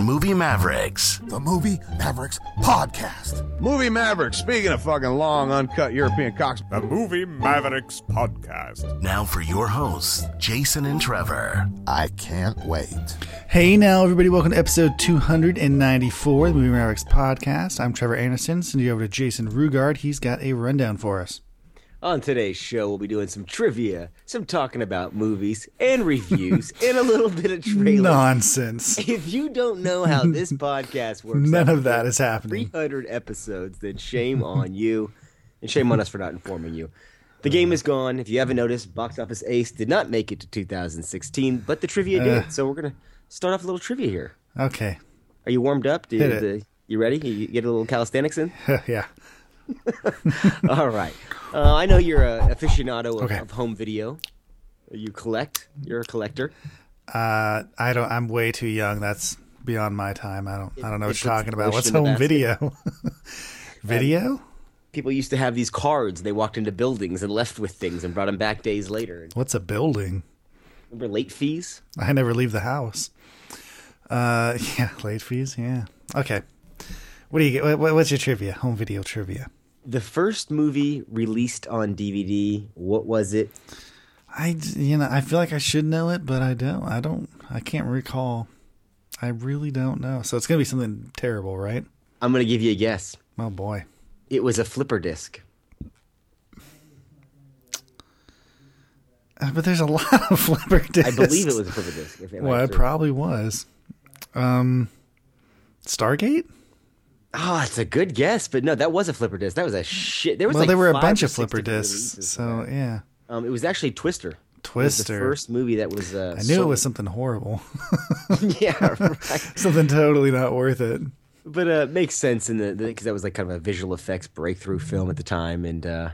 Movie Mavericks. The Movie Mavericks Podcast. Movie Mavericks. Speaking of fucking long, uncut European cocks. The Movie Mavericks Podcast. Now for your hosts, Jason and Trevor. I can't wait. Hey now, everybody, welcome to episode 294 of the Movie Mavericks Podcast. I'm Trevor Anderson. Send you over to Jason Rugard. He's got a rundown for us. On today's show, we'll be doing some trivia, some talking about movies and reviews, and a little bit of trailer. Nonsense. If you don't know how this podcast works, None of that is happening. 300 episodes, then shame on you, and shame on us for not informing you. The game is gone. If you haven't noticed, Box Office Ace did not make it to 2016, but the trivia Uh. did. So we're gonna start off a little trivia here. Okay. Are you warmed up? Do you, the- you ready? You get a little calisthenics in? yeah. All right. Uh, I know you're a aficionado of, Okay. of home video. You collect. You're a collector. Uh, I don't. I'm way too young. That's beyond my time. I don't. I don't know what you're talking about. What's home basket. video? video? People used to have these cards. They walked into buildings and left with things and brought them back days later. What's a building? Remember late fees? I never leave the house. Uh, yeah, late fees. Yeah. Okay. What do you get? What, what's your trivia? Home video trivia. The first movie released on DVD. What was it? I, you know, I feel like I should know it, but I don't. I don't. I can't recall. I really don't know. So it's gonna be something terrible, right? I'm gonna give you a guess. Oh boy. It was a flipper disc. Uh, but there's a lot of flipper discs. I believe it was a flipper disc. If Well, it probably was. Um, Stargate. Oh, it's a good guess, but no, that was a flipper disc. That was a shit. There was Well, like there were a bunch of flipper discs. So yeah, um, it was actually Twister. It was Twister. the first movie that was. Uh, I knew it was something horrible, yeah, right. something totally not worth it. But uh, it makes sense in the because that was like kind of a visual effects breakthrough film at the time, and uh,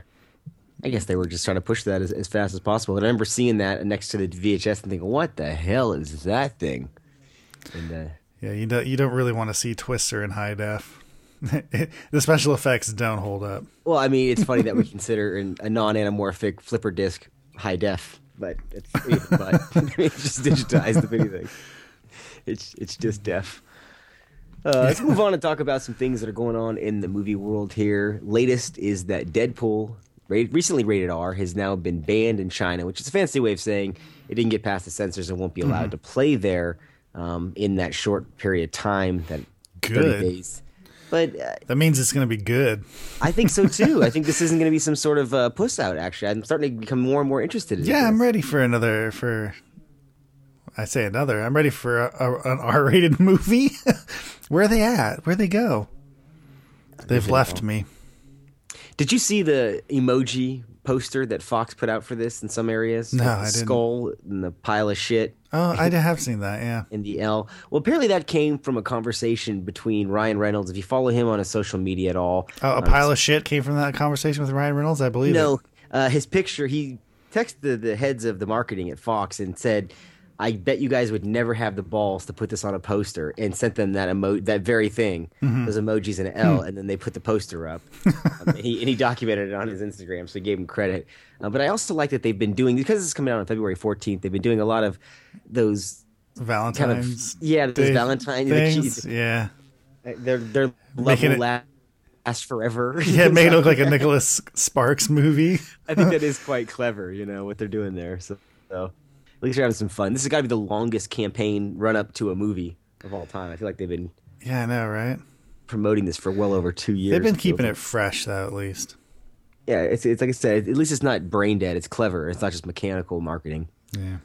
I guess they were just trying to push that as, as fast as possible. And I remember seeing that next to the VHS and thinking, "What the hell is that thing?" And uh, Yeah, you don't. You don't really want to see Twister in high def. the special effects don't hold up. well, I mean, it's funny that we consider an, a non-anamorphic flipper disc high def, but it's but it's just digitized if anything. It's it's just def. Uh, let's move on and talk about some things that are going on in the movie world here. Latest is that Deadpool, recently rated R, has now been banned in China, which is a fancy way of saying it didn't get past the censors and won't be allowed to play there um, in that short period of time, that 30 Good. days. But uh, That means it's going to be good. I think so too. I think this isn't going to be some sort of uh, puss out. Actually, I'm starting to become more and more interested in Yeah, I'm ready for another. For I say another. I'm ready for a, a, an R-rated movie. Where are they at? Where they go? They've left me. Did you see the emoji poster that Fox put out for this in some areas? No, Like the I didn't. Skull and the pile of shit Oh, I have seen that. Yeah. in the L. Well, apparently that came from a conversation between Ryan Reynolds. If you follow him on his social media at all, Oh, a um, pile of shit came from that conversation with Ryan Reynolds. I believe No, uh, his picture. He texted the heads of the marketing at Fox and said, "I bet you guys would never have the balls to put this on a poster," and sent them that emo- that very thing, Mm-hmm. those emojis and an L, Hmm. and then they put the poster up. um, and, he, and he documented it on his Instagram, so he gave him credit. Uh, but I also like that they've been doing because this is coming out on February 14th. They've been doing a lot of those kind of Valentine's. yeah, those Valentine things. Yeah. Their their Making level it- last forever. Yeah, make it look like a Nicholas Sparks movie. I think that is quite clever, you know, what they're doing there. So, so at least you're having some fun. This has got to be the longest campaign run up to a movie of all time. I feel like they've been Yeah, I know, right? promoting this for well over two years. They've been keeping it fresh, though, at least. Yeah, it's, it's like I said, at least it's not brain dead. It's clever. It's not just mechanical marketing. Yeah.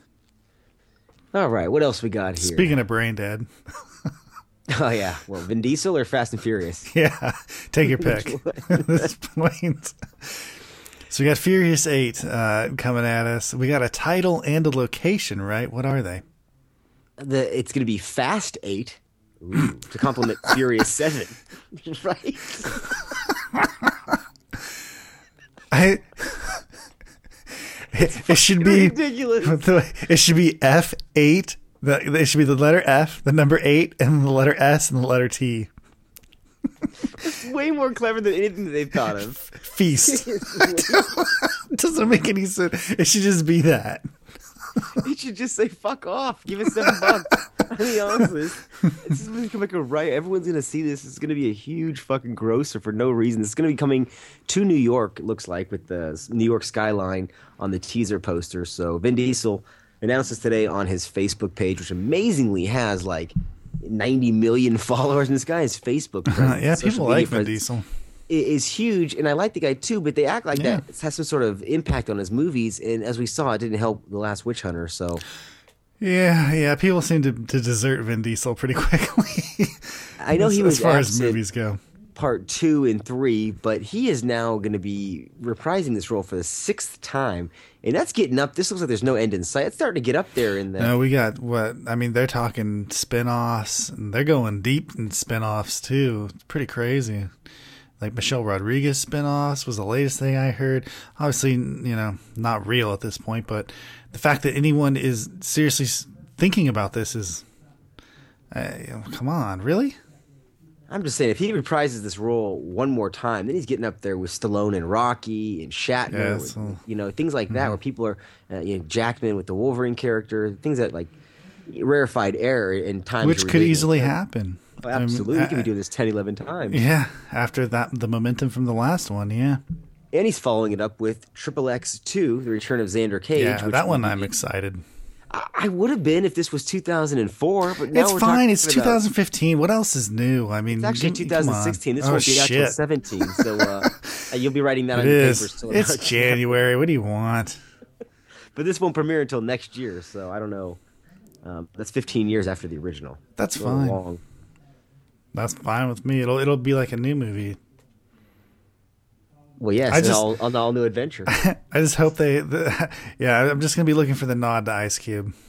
All right, what else we got here? Speaking of brain dead, oh yeah, well, Vin Diesel or Fast and Furious? yeah, take your pick at this point. So we got Furious Eight uh, coming at us. We got a title and a location, right? What are they? The it's going to be Fast Eight Ooh, to complement Furious Seven, right? I. It should be ridiculous. It should be F eight. The, it should be the letter F, the number eight, and the letter S and the letter T. It's way more clever than anything that they've thought of. Feast. doesn't make any sense. It should just be that. He should just say "fuck off." Give us seven bucks. I mean, honestly, this is going to become like a riot. Everyone's going to see this. It's going to be a huge fucking grosser for no reason. It's going to be coming to New York. It looks like with the New York skyline on the teaser poster. So Vin Diesel announces today on his Facebook page, which amazingly has like 90 million followers. And this guy has Facebook. yeah, people like Vin Diesel. Is huge, and I like the guy too. But they act like Yeah. that has some sort of impact on his movies, and as we saw, it didn't help the Last Witch Hunter. So Yeah, yeah. People seem to, to desert Vin Diesel pretty quickly. I know as, he was as far as movies go. part two and three, but he is now going to be reprising this role for the sixth time, and that's getting up. This looks like there's no end in sight. It's starting to get up there in the. No, we got what I mean. They're talking spin-offs, and they're going deep in spin-offs too. It's pretty crazy. Like Michelle Rodriguez spin-offs was the latest thing I heard. Obviously, you know, not real at this point, but the fact that anyone is seriously thinking about this is, uh, come on, really? I'm just saying, if he reprises this role one more time, then he's getting up there with Stallone and Rocky and Shatner, Yeah, with- so- you know, things like that, where people are, uh, you know, Jackman with the Wolverine character, things that like rarefied air in time, Which could easily happen. Oh, absolutely, he can be uh, doing this 10, 11 times. Yeah, after that, the momentum from the last one, yeah, And he's following it up with Triple X Two: The Return of Xander Cage. yeah, that one I'm be- excited. I, I would have been if this was 2004, but now it's fine. It's about- 2015. What else is new? I mean, It's actually give- 2016. This oh, won't be out till 17, so uh, you'll be writing that It on your is. papers. Till It's January. What do you want? but this won't premiere until next year, so I don't know. Um, that's 15 years after the original. That's A fine. long. That's fine with me. It'll it'll be like a new movie. Well, yes, I an just- all, an all new adventure. I just hope they. The, yeah, I'm just gonna be looking for the nod to Ice Cube.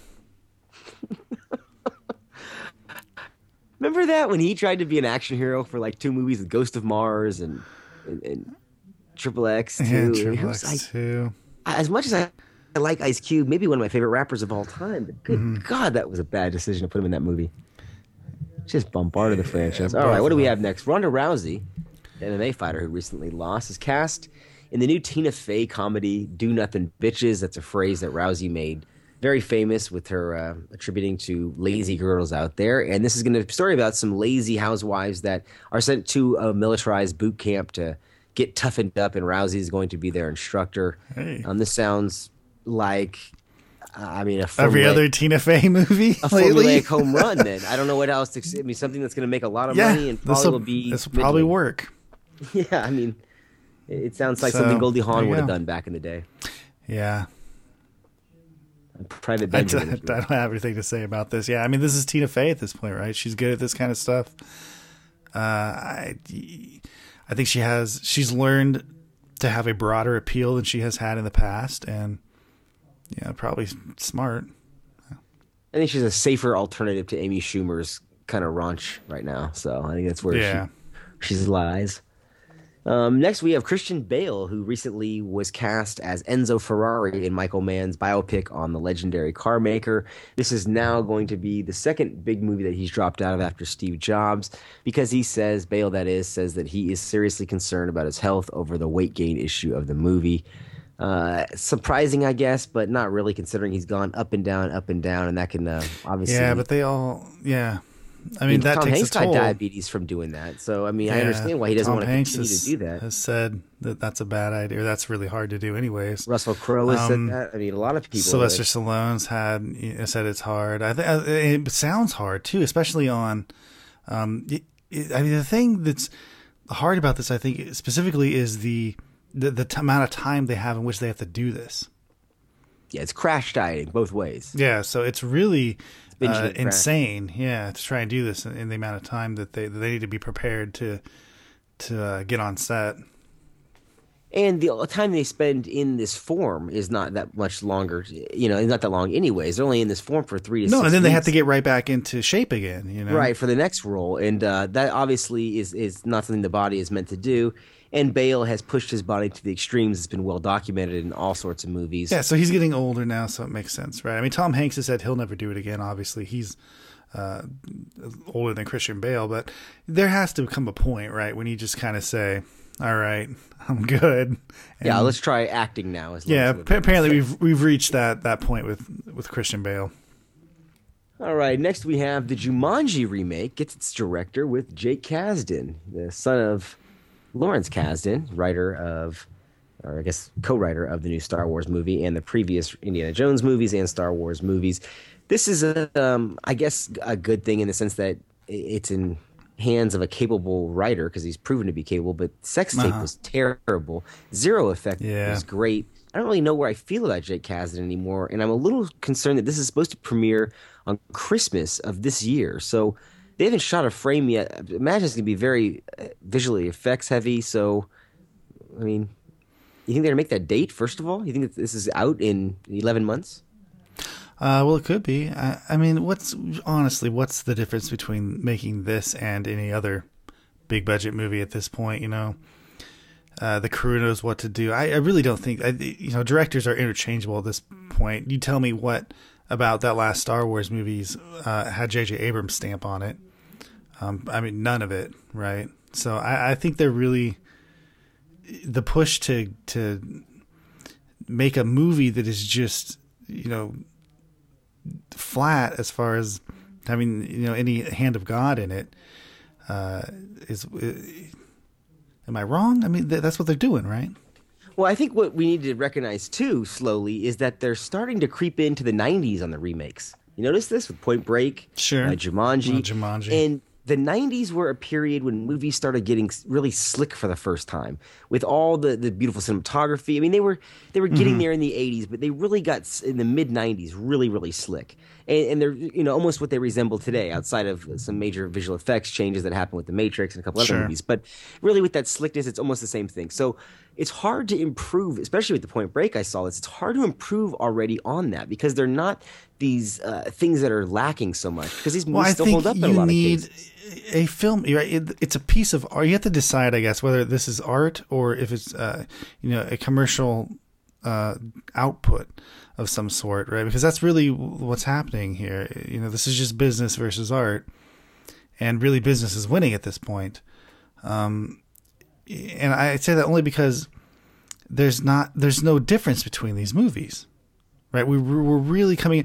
Remember that when he tried to be an action hero for like two movies, with Ghost of Mars and and, and Triple X too. Yeah, Triple X like- too. as much as I, I like Ice Cube, maybe one of my favorite rappers of all time, but good Mm-hmm. God, that was a bad decision to put him in that movie. Just bombarded the franchise. All both what do we have next? Ronda Rousey, the MMA fighter who recently lost, is cast in the new Tina Fey comedy "Do Nothing Bitches." That's a phrase that Rousey made very famous with her uh, attributing to lazy girls out there. And this is going to be a story about some lazy housewives that are sent to a militarized boot camp to get toughened up, and Rousey is going to be their instructor. Hey. Um, this sounds like, I mean, a Every other Tina Fey movie a lately. formulaic home run. Then I don't know what else to. I mean, something that's going to make a lot of yeah, money and probably will be. this will probably work. Yeah, I mean, it sounds like So, something Goldie Hawn would have done back in the day. Yeah, Private I, d- Benjamin. I if you will. don't have anything to say about this. Yeah, I mean, this is Tina Fey at this point, right? She's good at this kind of stuff. Uh, I, I think she has. She's learned to have a broader appeal than she has had in the past, and yeah, probably smart. I think she's a safer alternative to Amy Schumer's kind of raunch right now. So I think that's where Yeah. she, she lies. Um, next, we have Christian Bale, who recently was cast as Enzo Ferrari in Michael Mann's biopic on the legendary car maker. This is now going to be the second big movie that he's dropped out of after Steve Jobs because he says, Bale, that is, says that he is seriously concerned about his health over the weight gain issue of the movie. Uh, surprising, I guess, but not really considering he's gone up and down, up and down, and that can uh, obviously. Yeah, but they all. Yeah, I mean that Tom takes Hanks a toll. got diabetes from doing that. So I mean, I understand why he doesn't Tom want to Hanks continue has, to do that. Has said that that's a bad idea. Or that's really hard to do, anyways. Russell Crowe has Um, said that. I mean, a lot of people. Sylvester Stallone's had you know, said it's hard. I think it sounds hard too, especially on. Um, it, it, I mean, the thing that's hard about this, I think, specifically, is the the, the t- amount of time they have in which they have to do this. yeah, it's crash dieting both ways. Yeah, so it's really uh, insane. Yeah, to try and do this in, in the amount of time that they that they need to be prepared to to uh, get on set. and the time they spend in this form is not that much longer. You know, it's not that long, anyways. They're only in this form for three to no, and then they have to get right back into shape again. You know, right for the next role, and uh, that obviously is is not something the body is meant to do. And Bale has pushed his body to the extremes. It's been well documented in all sorts of movies. Yeah, so he's getting older now, so it makes sense, right? I mean, Tom Hanks has said he'll never do it again. Obviously, he's uh, older than Christian Bale, but there has to come a point, right, when you just kind of say, "All right, I'm good." yeah, let's try acting now. Yeah. apparently, we've we've reached that that point with with Christian Bale. All right, next we have the Jumanji remake gets its director with Jake Kasdan, the son of Lawrence Kasdan, writer of, or I guess co-writer of the new Star Wars movie and the previous Indiana Jones movies and Star Wars movies. This is a, um, I guess, a good thing in the sense that it's in hands of a capable writer because he's proven to be capable. But Sex Tape Uh-huh. was terrible. Zero Effect Yeah. was great. I don't really know where I feel about Jake Kasdan anymore, and I'm a little concerned that this is supposed to premiere on Christmas of this year. So they haven't shot a frame yet. Imagine it's going to be very uh, visually effects heavy. So, I mean, you think they're going to make that date first of all? You think this is out in 11 months? Uh, well, it could be. I, I mean, what's honestly, what's the difference between making this and any other big budget movie at this point? You know, uh, the crew knows what to do. I, I really don't think, I, you know, directors are interchangeable at this point. You tell me what about that last Star Wars movies uh, had J.J. Abrams stamp on it. Um, I mean, none of it, right? So I, I think they're really the push to to make a movie that is just you know flat as far as having you know any hand of God in it uh, is. am I wrong? I mean, th- that's what they're doing, right? Well, I think what we need to recognize too, slowly, is that they're starting to creep into the 90s on the remakes. You notice this with Point Break, Sure. uh, Jumanji, Oh, Jumanji. and the 90s were a period when movies started getting really slick for the first time with all the, the beautiful cinematography. I mean, they were they were getting Mhm. there in the 80s, but they really got in the mid 90s really really slick. And, and they're you know almost what they resemble today, outside of some major visual effects changes that happened with The Matrix and a couple other movies. But really, with that slickness, it's almost the same thing. So it's hard to improve, especially with the Point Break. I saw this. It's hard to improve already on that because they're not these uh, things that are lacking so much because these movies Well, still hold up in a lot of cases. a film. Right, it, it's a piece of art. You have to decide, I guess, whether this is art or if it's uh, you know a commercial uh, output of some sort, right? Because that's really what's happening here. You know, this is just business versus art, and really business is winning at this point. Um, and I say that only because there's not there's no difference between these movies right? We, we're really coming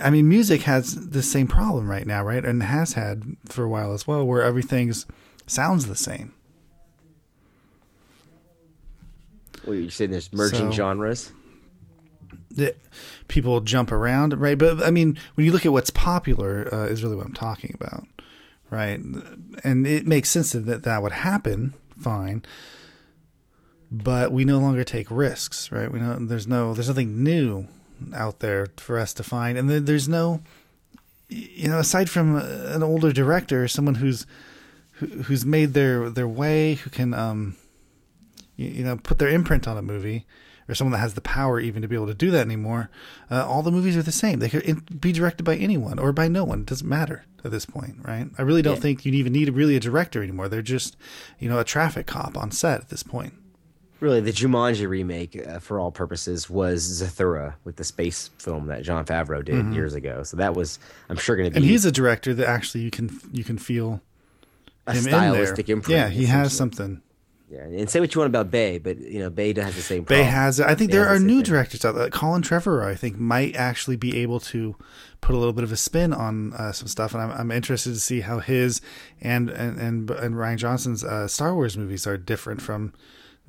i mean music has the same problem right now right? And has had for a while as well where everything's sounds the same. Well, you're saying there's merging So- genres. that people jump around right? But i mean when you look at what's popular uh, is really what i'm talking about right? And it makes sense that that would happen fine. But we no longer take risks right? We know there's no there's nothing new out there for us to find. And there, there's no you know aside from an older director someone who's who, who's made their their way who can um you know put their imprint on a movie or someone that has the power even to be able to do that anymore uh, all the movies are the same they could be directed by anyone or by no one it doesn't matter at this point right i really don't Yeah. think you even need really a director anymore they're just you know a traffic cop on set at this point Really, the Jumanji remake, uh, for all purposes, was Zathura with the space film that Jon Favreau did Mhm. years ago. So that was, I'm sure, going to be and he's a director that actually you can you can feel a him stylistic in there. imprint. yeah he has something Yeah, and say what you want about Bay, but you know Bay has the same. Bay has. I think Bay there are the new thing. directors out there. Colin Trevorrow, I think, might actually be able to put a little bit of a spin on uh, some stuff, and I'm, I'm interested to see how his and and and, and Rian Johnson's uh, Star Wars movies are different from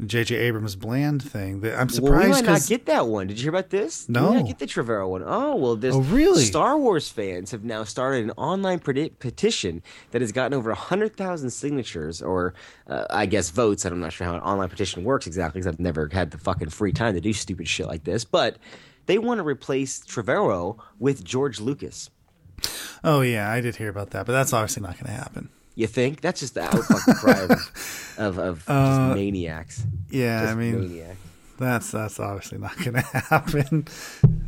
J.J. Abrams' bland thing. That I'm Well, we surprised might not get that one. Did you hear about this? No. not get the Trevorrow one. Oh well, this. Oh, really? Star Wars fans have now started an online peti- petition that has gotten over hundred thousand signatures, or uh, I guess votes. I'm not sure how an online petition works exactly because I've never had the fucking free time to do stupid shit like this. But they want to replace Trevorrow with George Lucas. oh yeah, I did hear about that, but that's obviously not going to happen. You think that's just the out fucking cry of of, of Uh, just maniacs. Yeah, Just I mean, maniacs. that's that's obviously not going to happen.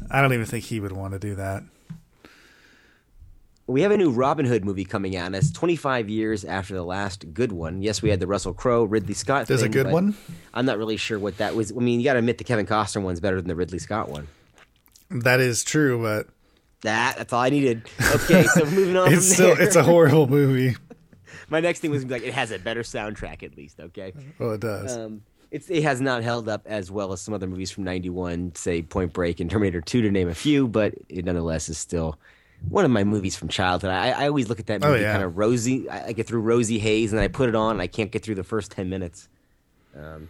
I don't even think he would want to do that. We have a new Robin Hood movie coming out. and It's 25 years after the last good one. Yes, we had the Russell Crowe, Ridley Scott. There's a good one? I'm not really sure what that was. I mean, you got to admit the Kevin Costner one's better than the Ridley Scott one. That is true, but That that's all I needed. Okay, so moving on. it's still it's a horrible movie. My next thing was like it has a better soundtrack at least. Okay. Well, it does. Um, it's, it has not held up as well as some other movies from '91, say Point Break and Terminator 2, to name a few, but it nonetheless is still one of my movies from childhood. I, I always look at that Oh, movie yeah. kind of rosy. I, I get through rosy haze, and I put it on, and I can't get through the first 10 minutes. Um,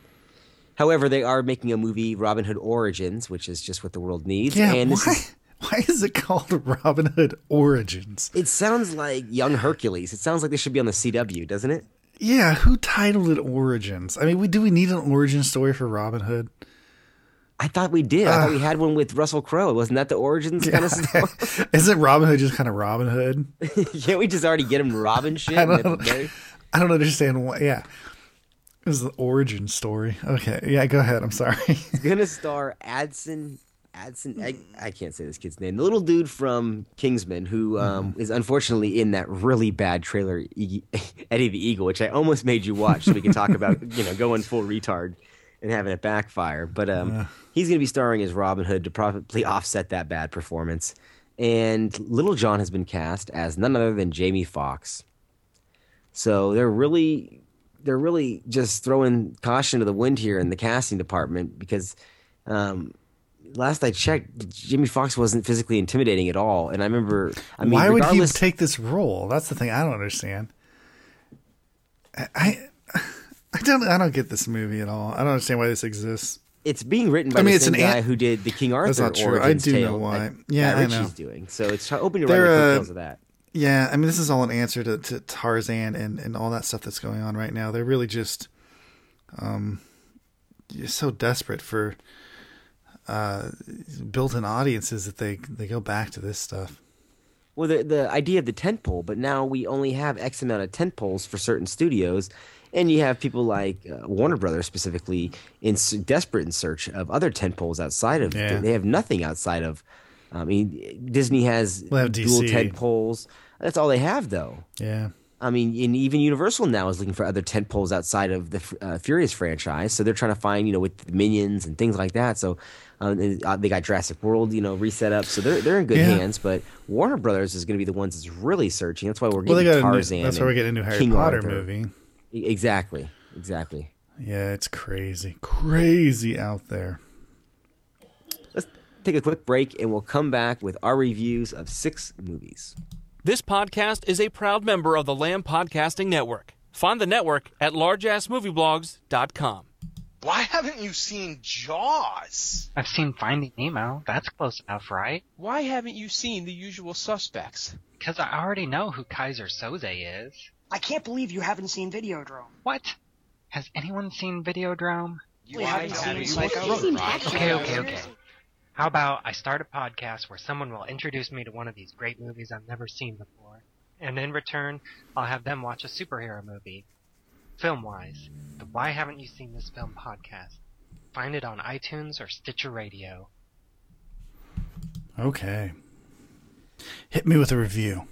however, they are making a movie, Robin Hood Origins, which is just what the world needs. yeah, and this is, Why is it called Robin Hood Origins? it sounds like Young Hercules. It sounds like they should be on the CW, doesn't it? Yeah, who titled it Origins? I mean, we do we need an origin story for Robin Hood? I thought we did. I thought we had one with Russell Crowe. Wasn't that the Origins kind of story? Isn't Robin Hood just kind of Robin Hood? Can't we just already get him Robin shit? I don't, very- I don't understand why. Yeah, it was the origin story. Okay, yeah, go ahead. I'm sorry. It's gonna star Adson. Adson, I, I can't say this kid's name. The little dude from Kingsman, who um, is unfortunately in that really bad trailer, E- Eddie the Eagle, which I almost made you watch so we can talk about, you know, going full retard and having it backfire. But um, he's gonna be starring as Robin Hood to probably offset that bad performance. And Little John has been cast as none other than Jamie Foxx. So they're really they're really just throwing caution to the wind here in the casting department because um, last I checked, Jimmy Fox wasn't physically intimidating at all. And I remember, I mean, why would he take this role? That's the thing I don't understand. I, I, don't, I don't get this movie at all. I don't understand why this exists. It's being written by I mean, the it's same an guy ant- who did the King Arthur That's not true. I do know why. that Yeah, I know. doing. So it's write They're, the uh, of that. Yeah, I mean, this is all an answer to, to Tarzan and, and all that stuff that's going on right now. They're really just, um, so desperate for uh, built-in audiences that they they go back to this stuff. Well, the the idea of the tent pole, but now we only have X amount of tent poles for certain studios, and you have people like uh, Warner Brothers specifically in s- desperate in search of other tent poles outside of. Yeah. They have nothing outside of. I mean, Disney has Well, dual tent poles. That's all they have, though. Yeah, I mean, and even Universal now is looking for other tent poles outside of the uh, Furious franchise. So they're trying to find, you know, with Minions and things like that. So um, and, they got Jurassic World, you know, reset up. So they're they're in good Yeah. hands. But Warner Brothers is going to be the ones that's really searching. That's why we're well, they getting got a new, Tarzan. that's why we're getting a new Harry King Potter Arthur. movie. Exactly, exactly. Yeah, it's crazy, crazy out there. Let's take a quick break, and we'll come back with our reviews of six movies. This podcast is a proud member of the Lamb Podcasting Network. Find the network at largeassmovieblogs.com. Why haven't you seen Jaws? I've seen Finding Nemo. That's close enough, right? Why haven't you seen The Usual Suspects? Because I already know who Keyser Söze is. I can't believe you haven't seen Videodrome. What? Has anyone seen Videodrome? We haven't seen Psycho. Okay, okay, okay. How about I start a podcast where someone will introduce me to one of these great movies I've never seen before, and in return, I'll have them watch a superhero movie. Film-wise, the Why Haven't You Seen This Film podcast. Find it on iTunes or Stitcher Radio. Okay, hit me with a review.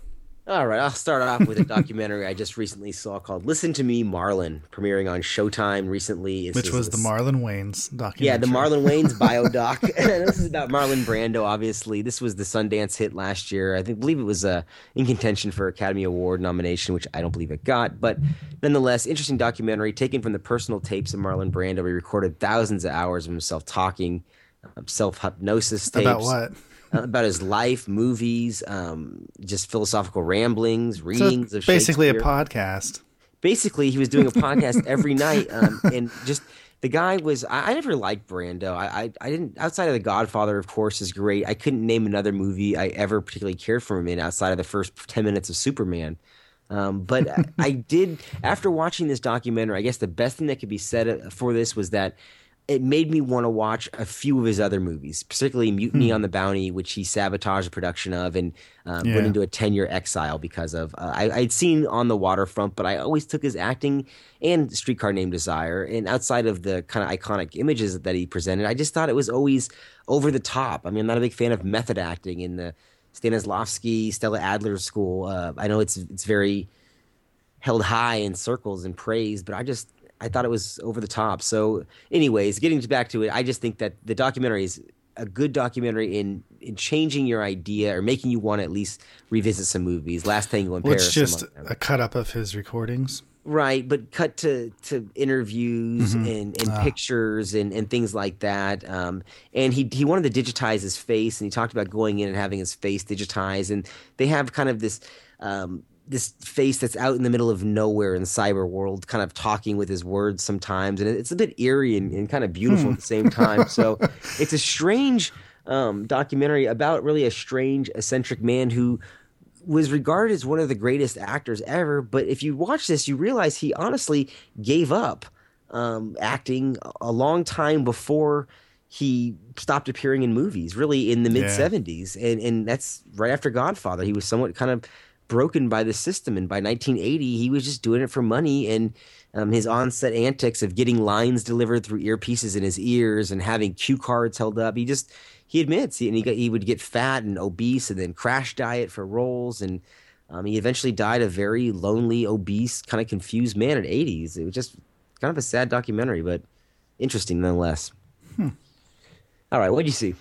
All right, I'll start off with a documentary I just recently saw called "Listen to Me, Marlon," premiering on Showtime recently. It's Which was the Marlon Wayans documentary. Yeah, the Marlon Wayans biodoc. this is about Marlon Brando. Obviously, this was the Sundance hit last year. I think believe it was uh, in contention for Academy Award nomination, which I don't believe it got. But nonetheless, interesting documentary taken from the personal tapes of Marlon Brando. He recorded thousands of hours of himself talking, uh, self hypnosis tapes About what? Uh, about his life, movies, um, just philosophical ramblings, So readings of basically a podcast. basically he was doing a podcast every night um, and just the guy was I, I never liked brando I, I i didn't outside of the godfather of course is great i couldn't name another movie i ever particularly cared for him in outside of the first 10 minutes of superman um, but I- I did after watching this documentary. I guess the best thing that could be said uh, for this was that it made me want to watch a few of his other movies, particularly Mutiny Hmm. on the Bounty, which he sabotaged the production of and um, Yeah. went into a 10 year exile because of. Uh, I, I'd seen On the Waterfront, but I always took his acting and Streetcar Named Desire. And outside of the kind of iconic images that he presented, I just thought it was always over the top. I mean, I'm not a big fan of method acting in the Stanislavski, Stella Adler school. Uh, I know it's it's very held high in circles and praised, but I just I thought it was over the top. So, anyways, getting back to it, I just think that the documentary is a good documentary in in changing your idea or making you want to at least revisit some movies. Last Tango in Well, Paris, it's just a cut up of his recordings. right, but cut to to interviews Mhm. and, and Ah. pictures and, and things like that. Um, and he he wanted to digitize his face, and he talked about going in and having his face digitized. And they have kind of this. Um, this face that's out in the middle of nowhere in the cyber world, kind of talking with his words sometimes, and it's a bit eerie and, and kind of beautiful Hmm. at the same time. So it's a strange um, documentary about really a strange, eccentric man who was regarded as one of the greatest actors ever. But if you watch this, you realize he honestly gave up um, acting a long time before he stopped appearing in movies, really in the mid 70s. And, and that's right after Godfather. He was somewhat kind of broken by the system. And by 1980, he was just doing it for money. And um, his on-set antics of getting lines delivered through earpieces in his ears and having cue cards held up, he just he admits, and he got, he would get fat and obese, and then crash diet for roles, and um, he eventually died a very lonely, obese, kind of confused man at 80s. It was just kind of a sad documentary, but interesting nonetheless. Hmm. All right, what did you see?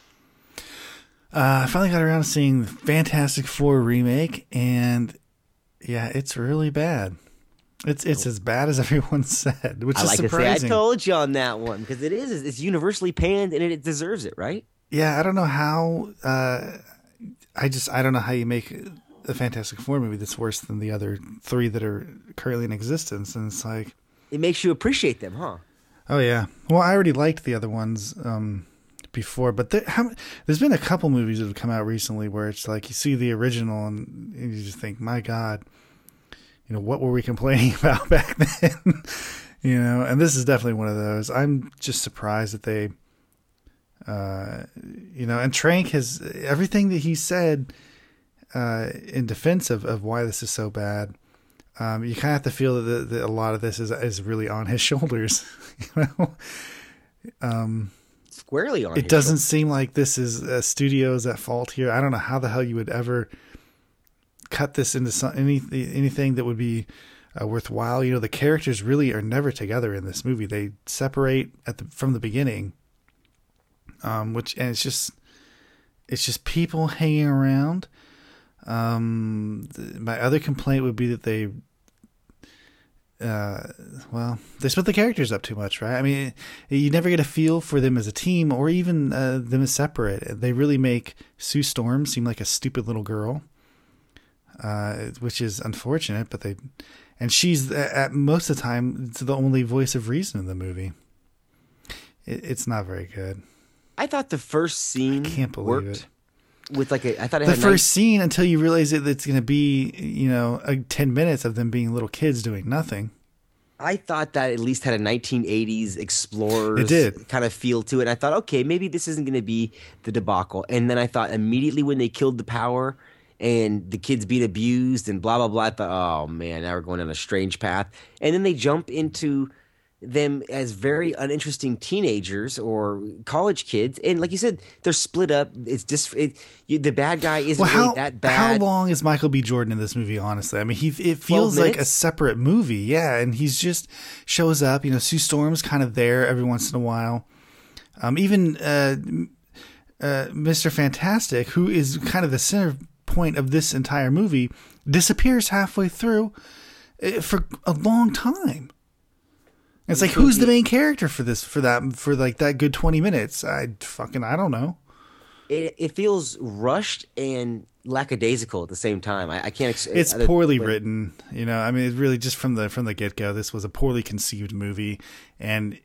Uh, I finally got around to seeing the Fantastic Four remake, and yeah, it's really bad. It's it's as bad as everyone said, which I is like to say surprising. I told you on that one because it is it's universally panned and it, it deserves it, right? yeah, I don't know how. Uh, I just I don't know how you make a Fantastic Four movie that's worse than the other three that are currently in existence, and it's like, It makes you appreciate them, huh? oh yeah. Well, I already liked the other ones um, before, but there, there's been a couple movies that have come out recently where it's like you see the original and you just think, my God, you know, what were we complaining about back then? you know, and this is definitely one of those. I'm just surprised that they, uh, you know, and Trank has everything that he said uh, in defense of, of why this is so bad. Um, you kind of have to feel that, that a lot of this is is really on his shoulders. You know, um, Squarely on. it doesn't seem like this is uh, studios at fault here. I don't know how the hell you would ever cut this into some, any anything that would be uh, worthwhile. You know, the characters really are never together in this movie. They separate at the from the beginning, um, which and it's just it's just people hanging around. Um, th- my other complaint would be that they uh, well, they split the characters up too much, right? I mean, you never get a feel for them as a team or even uh, them as separate. They really make Sue Storm seem like a stupid little girl, uh, which is unfortunate. But they, and she's at at most of the time it's the only voice of reason in the movie. It, it's not very good. I thought the first scene I Can't believe worked it. With like a. I thought it The first nice- scene until you realize that it's going to be, you know, a, ten minutes of them being little kids doing nothing. I thought that at least had a 1980s explorers It did. kind of feel to it. And I thought, okay, maybe this isn't going to be the debacle. And then I thought immediately when they killed the power and the kids being abused and blah blah blah, I thought, oh man, now we're going on a strange path. And then they jump into them as very uninteresting teenagers or college kids, and like you said, they're split up. It's just it, you, the bad guy isn't Well, how really that bad. how long is Michael B. Jordan in this movie? Honestly, I mean, he it feels like a separate movie. Yeah, and he's just shows up. You know, Sue Storm's kind of there every once in a while. Um, even uh, uh, Mr. Fantastic, who is kind of the center point of this entire movie, disappears halfway through uh, for a long time. It's like, who's the main character for this? For that? For like that good twenty minutes? I fucking I don't know. it, it feels rushed and lackadaisical at the same time. I, I can't. Ex- it's other- poorly written you know i mean it's really just from the from the get-go this was a poorly conceived movie and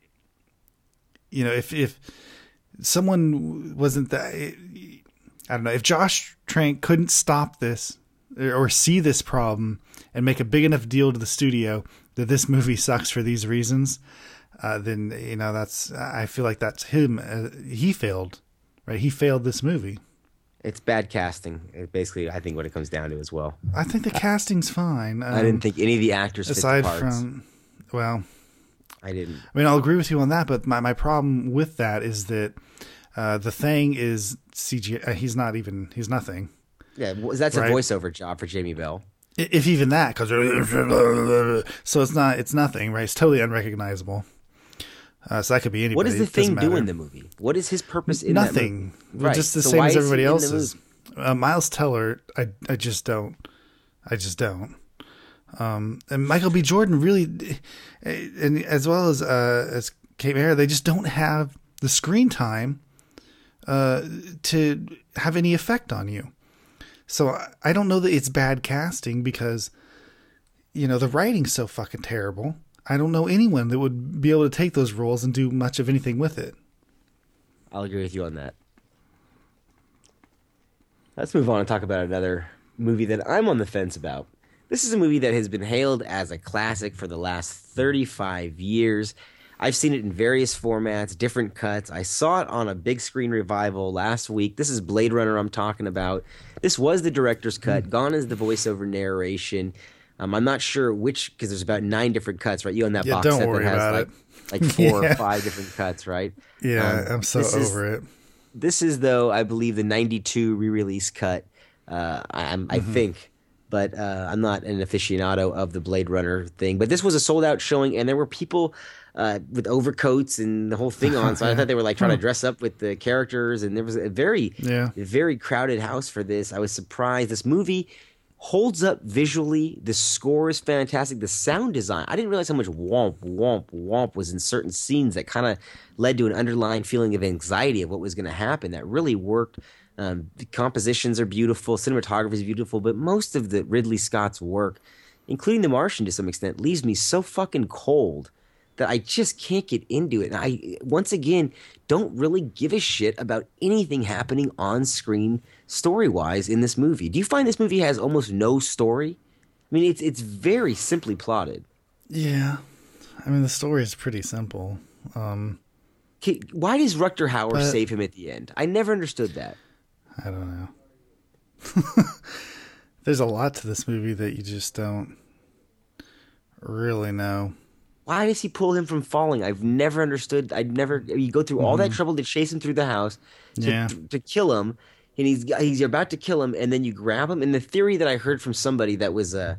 you know if if someone wasn't that i don't know if josh trank couldn't stop this or see this problem and make a big enough deal to the studio that this movie sucks for these reasons uh, then you know that's I feel like that's him. Uh, he failed, right? He failed this movie. It's bad casting. It basically, I think what it comes down to as well. I think the casting's fine. Um, I didn't think any of the actors aside fit the parts. from, well, I didn't. I mean, I'll agree with you on that, but my, my problem with that is that uh, the thing is CG. Uh, he's not even. He's nothing. Yeah, well, that's Right. a voiceover job for Jamie Bell. If even that, because so it's not. It's nothing, right? It's totally unrecognizable. Uh, so that could be anybody. What does the thing do in the movie? What is his purpose in Nothing. movie? Well, Just the So same as everybody else's. Uh, Miles Teller, I I just don't. I just don't. Um, and Michael B. Jordan really, and as well as uh, as Kate Mara, they just don't have the screen time uh, to have any effect on you. So I- don't know that it's bad casting because you know the writing's so fucking terrible. I don't know anyone that would be able to take those roles and do much of anything with it. I'll agree with you on that. Let's move on and talk about another movie that I'm on the fence about. This is a movie that has been hailed as a classic for the last 35 years. I've seen it in various formats, different cuts. I saw it on a big screen revival last week. This is Blade Runner I'm talking about. This was the director's cut. Gone is the voiceover narration. Um, I'm not sure which because there's about nine different cuts, right? You own that Yeah, box don't set worry that has like like four Yeah. or five different cuts, right? Yeah, Um, I'm so this is- over it. this is though I believe the '92 re-release cut. Uh, I, I'm, I think, but uh, I'm not an aficionado of the Blade Runner thing. But this was a sold-out showing, and there were people uh, with overcoats and the whole thing on. So I thought they were like trying to dress up with the characters, and there was a very, Yeah. very crowded house for this. I was surprised. This movie holds up visually. The score is fantastic. The sound design. I didn't realize how much womp womp womp was in certain scenes that kind of led to an underlying feeling of anxiety of what was going to happen. That really worked. Um, the compositions are beautiful. Cinematography is beautiful, but most of the Ridley Scott's work, including The Martian to some extent, leaves me so fucking cold that I just can't get into it. And I, once again, don't really give a shit about anything happening on screen story wise in this movie. Do you find this movie has almost no story? I mean, it's it's very simply plotted. Yeah, I mean the story is pretty simple. Um, Why does Rutger Hauer But- save him at the end? I never understood that. I don't know. There's a lot to this movie that you just don't really know. Why does he pull him from falling? I've never understood. I'd never. You go through all that Mhm. trouble to chase him through the house, to, Yeah. to kill him, and he's he's about to kill him, and then you grab him. And the theory that I heard from somebody that was uh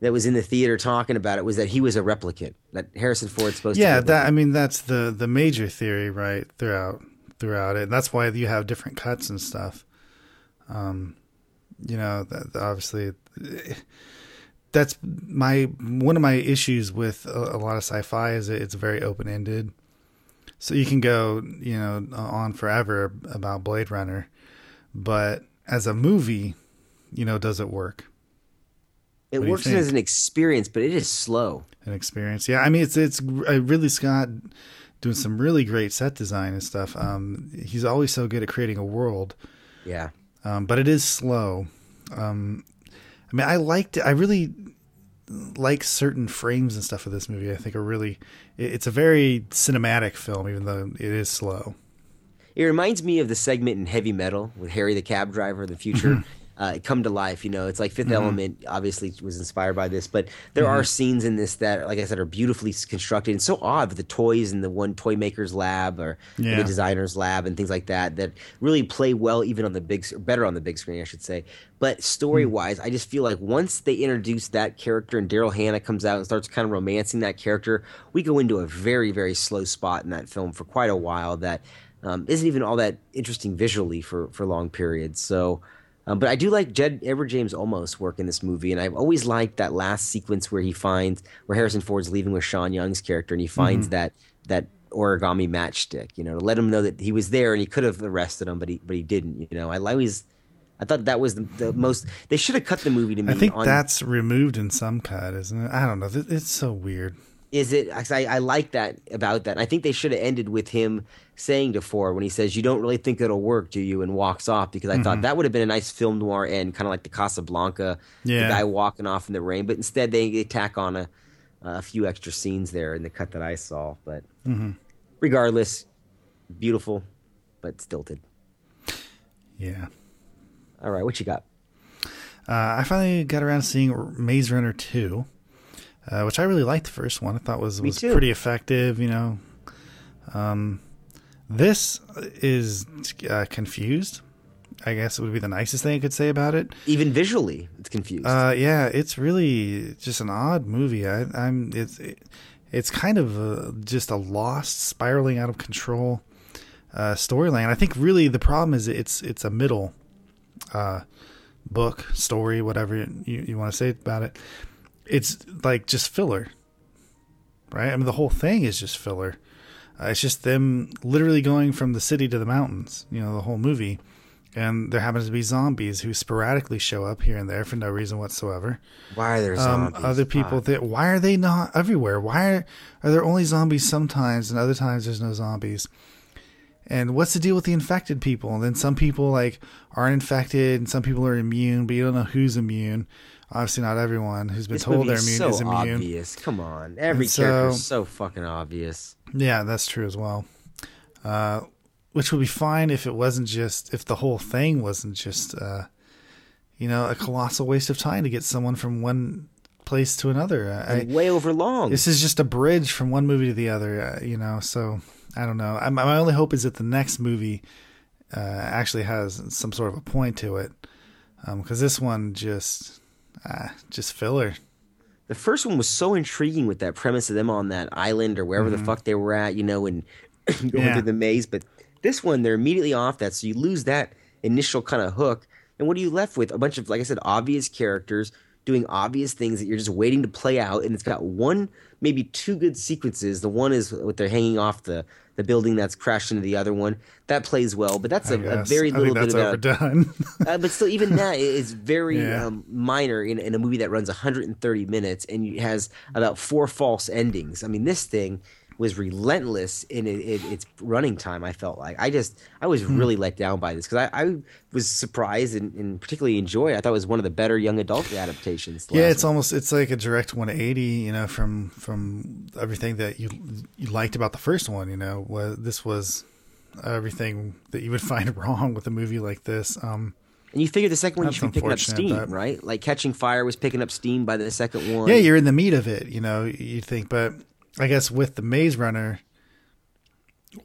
that was in the theater talking about it was that he was a replicant. That Harrison Ford's supposed Yeah, to. be a that I mean that's the the major theory right throughout throughout it. And that's why you have different cuts and stuff. Um, you know, that obviously that's my one of my issues with a, a lot of sci-fi is it's very open ended. So you can go, you know, on forever about Blade Runner, but as a movie, you know, does it work? It What works as an experience, but it is slow. an experience. Yeah, I mean it's it's uh, Ridley Scott doing some really great set design and stuff. Um, he's always so good at creating a world. Yeah. Um, but it is slow. Um, I mean, I liked it. I really like certain frames and stuff of this movie. I think are really it's a very cinematic film, even though it is slow. It reminds me of the segment in Heavy Metal with Harry the cab driver, the future. Uh, come to life, you know. It's like 5th Mhm. Element, obviously, was inspired by this, but there are Mhm. scenes in this that, like I said, are beautifully constructed and so odd with the toys in the one toy maker's lab or Yeah. the designer's lab and things like that that really play well, even on the big, better on the big screen, I should say. But story wise, I just feel like once they introduce that character and Daryl Hannah comes out and starts kind of romancing that character, we go into a very, very slow spot in that film for quite a while that um, isn't even all that interesting visually for, for long periods. So, um, but I do like Jed Edward James Olmos work in this movie, and I've always liked that last sequence where he finds where Harrison Ford's leaving with Sean Young's character, and he finds Mhm. that that origami matchstick, you know, to let him know that he was there and he could have arrested him, but he but he didn't. You know, I always I thought that was the, the most. They should have cut the movie to me. I think on, that's removed in some cut, isn't it? I don't know. It's so weird. is it I, I like that about that. I think they should have ended with him saying to Ford when he says, "You don't really think it'll work, do you?" and walks off because I thought Mhm. that would have been a nice film noir end, kind of like the Casablanca, Yeah. the guy walking off in the rain. But instead, they, they tack on a a few extra scenes there in the cut that I saw. But Mhm. regardless, beautiful, but stilted. Yeah. All right, what you got? Uh, I finally got around to seeing Maze Runner 2, uh, which I really liked the first one. I thought was, was pretty effective, you know. Um, this is uh, confused. I guess it would be the nicest thing I could say about it. Even visually, it's confused. Uh, yeah, it's really just an odd movie. I, I'm it's it, it's kind of a, just a lost, spiraling out of control uh, storyline. I think really the problem is it's it's a middle uh, book story, whatever you you want to say about it. It's like just filler, right? I mean, the whole thing is just filler. Uh, it's just them literally going from the city to the mountains. You know, the whole movie and there happens to be zombies who sporadically show up here and there for no reason whatsoever. Why are there Um, zombies? other people that why are they not everywhere? Why are, are there only zombies sometimes and other times there's no zombies? And what's the deal with the infected people? And then some people like aren't infected and some people are immune, but you don't know who's immune. Obviously not everyone who's been This told they're is immune so is immune. obvious. Come on, every And so- character is so fucking obvious. Yeah, that's true as well. Uh, which would be fine if it wasn't just if the whole thing wasn't just uh, you know a colossal waste of time to get someone from one place to another. I, way over long. This is just a bridge from one movie to the other. Uh, you know, so I don't know. I, my only hope is that the next movie uh, actually has some sort of a point to it, because this one just uh, just filler. The first one was so intriguing with that premise of them on that island or wherever the Mhm. fuck they were at, you know, and going Yeah. through the maze. But this one, they're immediately off that, so you lose that initial kind of hook. And what are you left with? A bunch of, like I said, obvious characters doing obvious things that you're just waiting to play out. And it's got one, maybe two good sequences. The one is what they're hanging off the the building that's crashed into the other one. That plays well, but that's a, guess. very I little bit about overdone. uh, but still, even that is very Yeah. um, minor in, in a movie that runs 130 minutes and has about four false endings. I mean, this thing was relentless in it, it, its running time. I felt like I just I was Hmm. really let down by this because I, I was surprised and, and particularly enjoyed. I thought it was one of the better young adult adaptations. yeah, it's almost it's like a direct 180. You know, from from everything that you you liked about the first one. You know, was this was everything that you would find wrong with a movie like this. Um, And you figure the second one you should be picking up steam, but- right? Like Catching Fire was picking up steam by the second one. Yeah, you're in the meat of it, you know, you think. But I guess with the Maze Runner,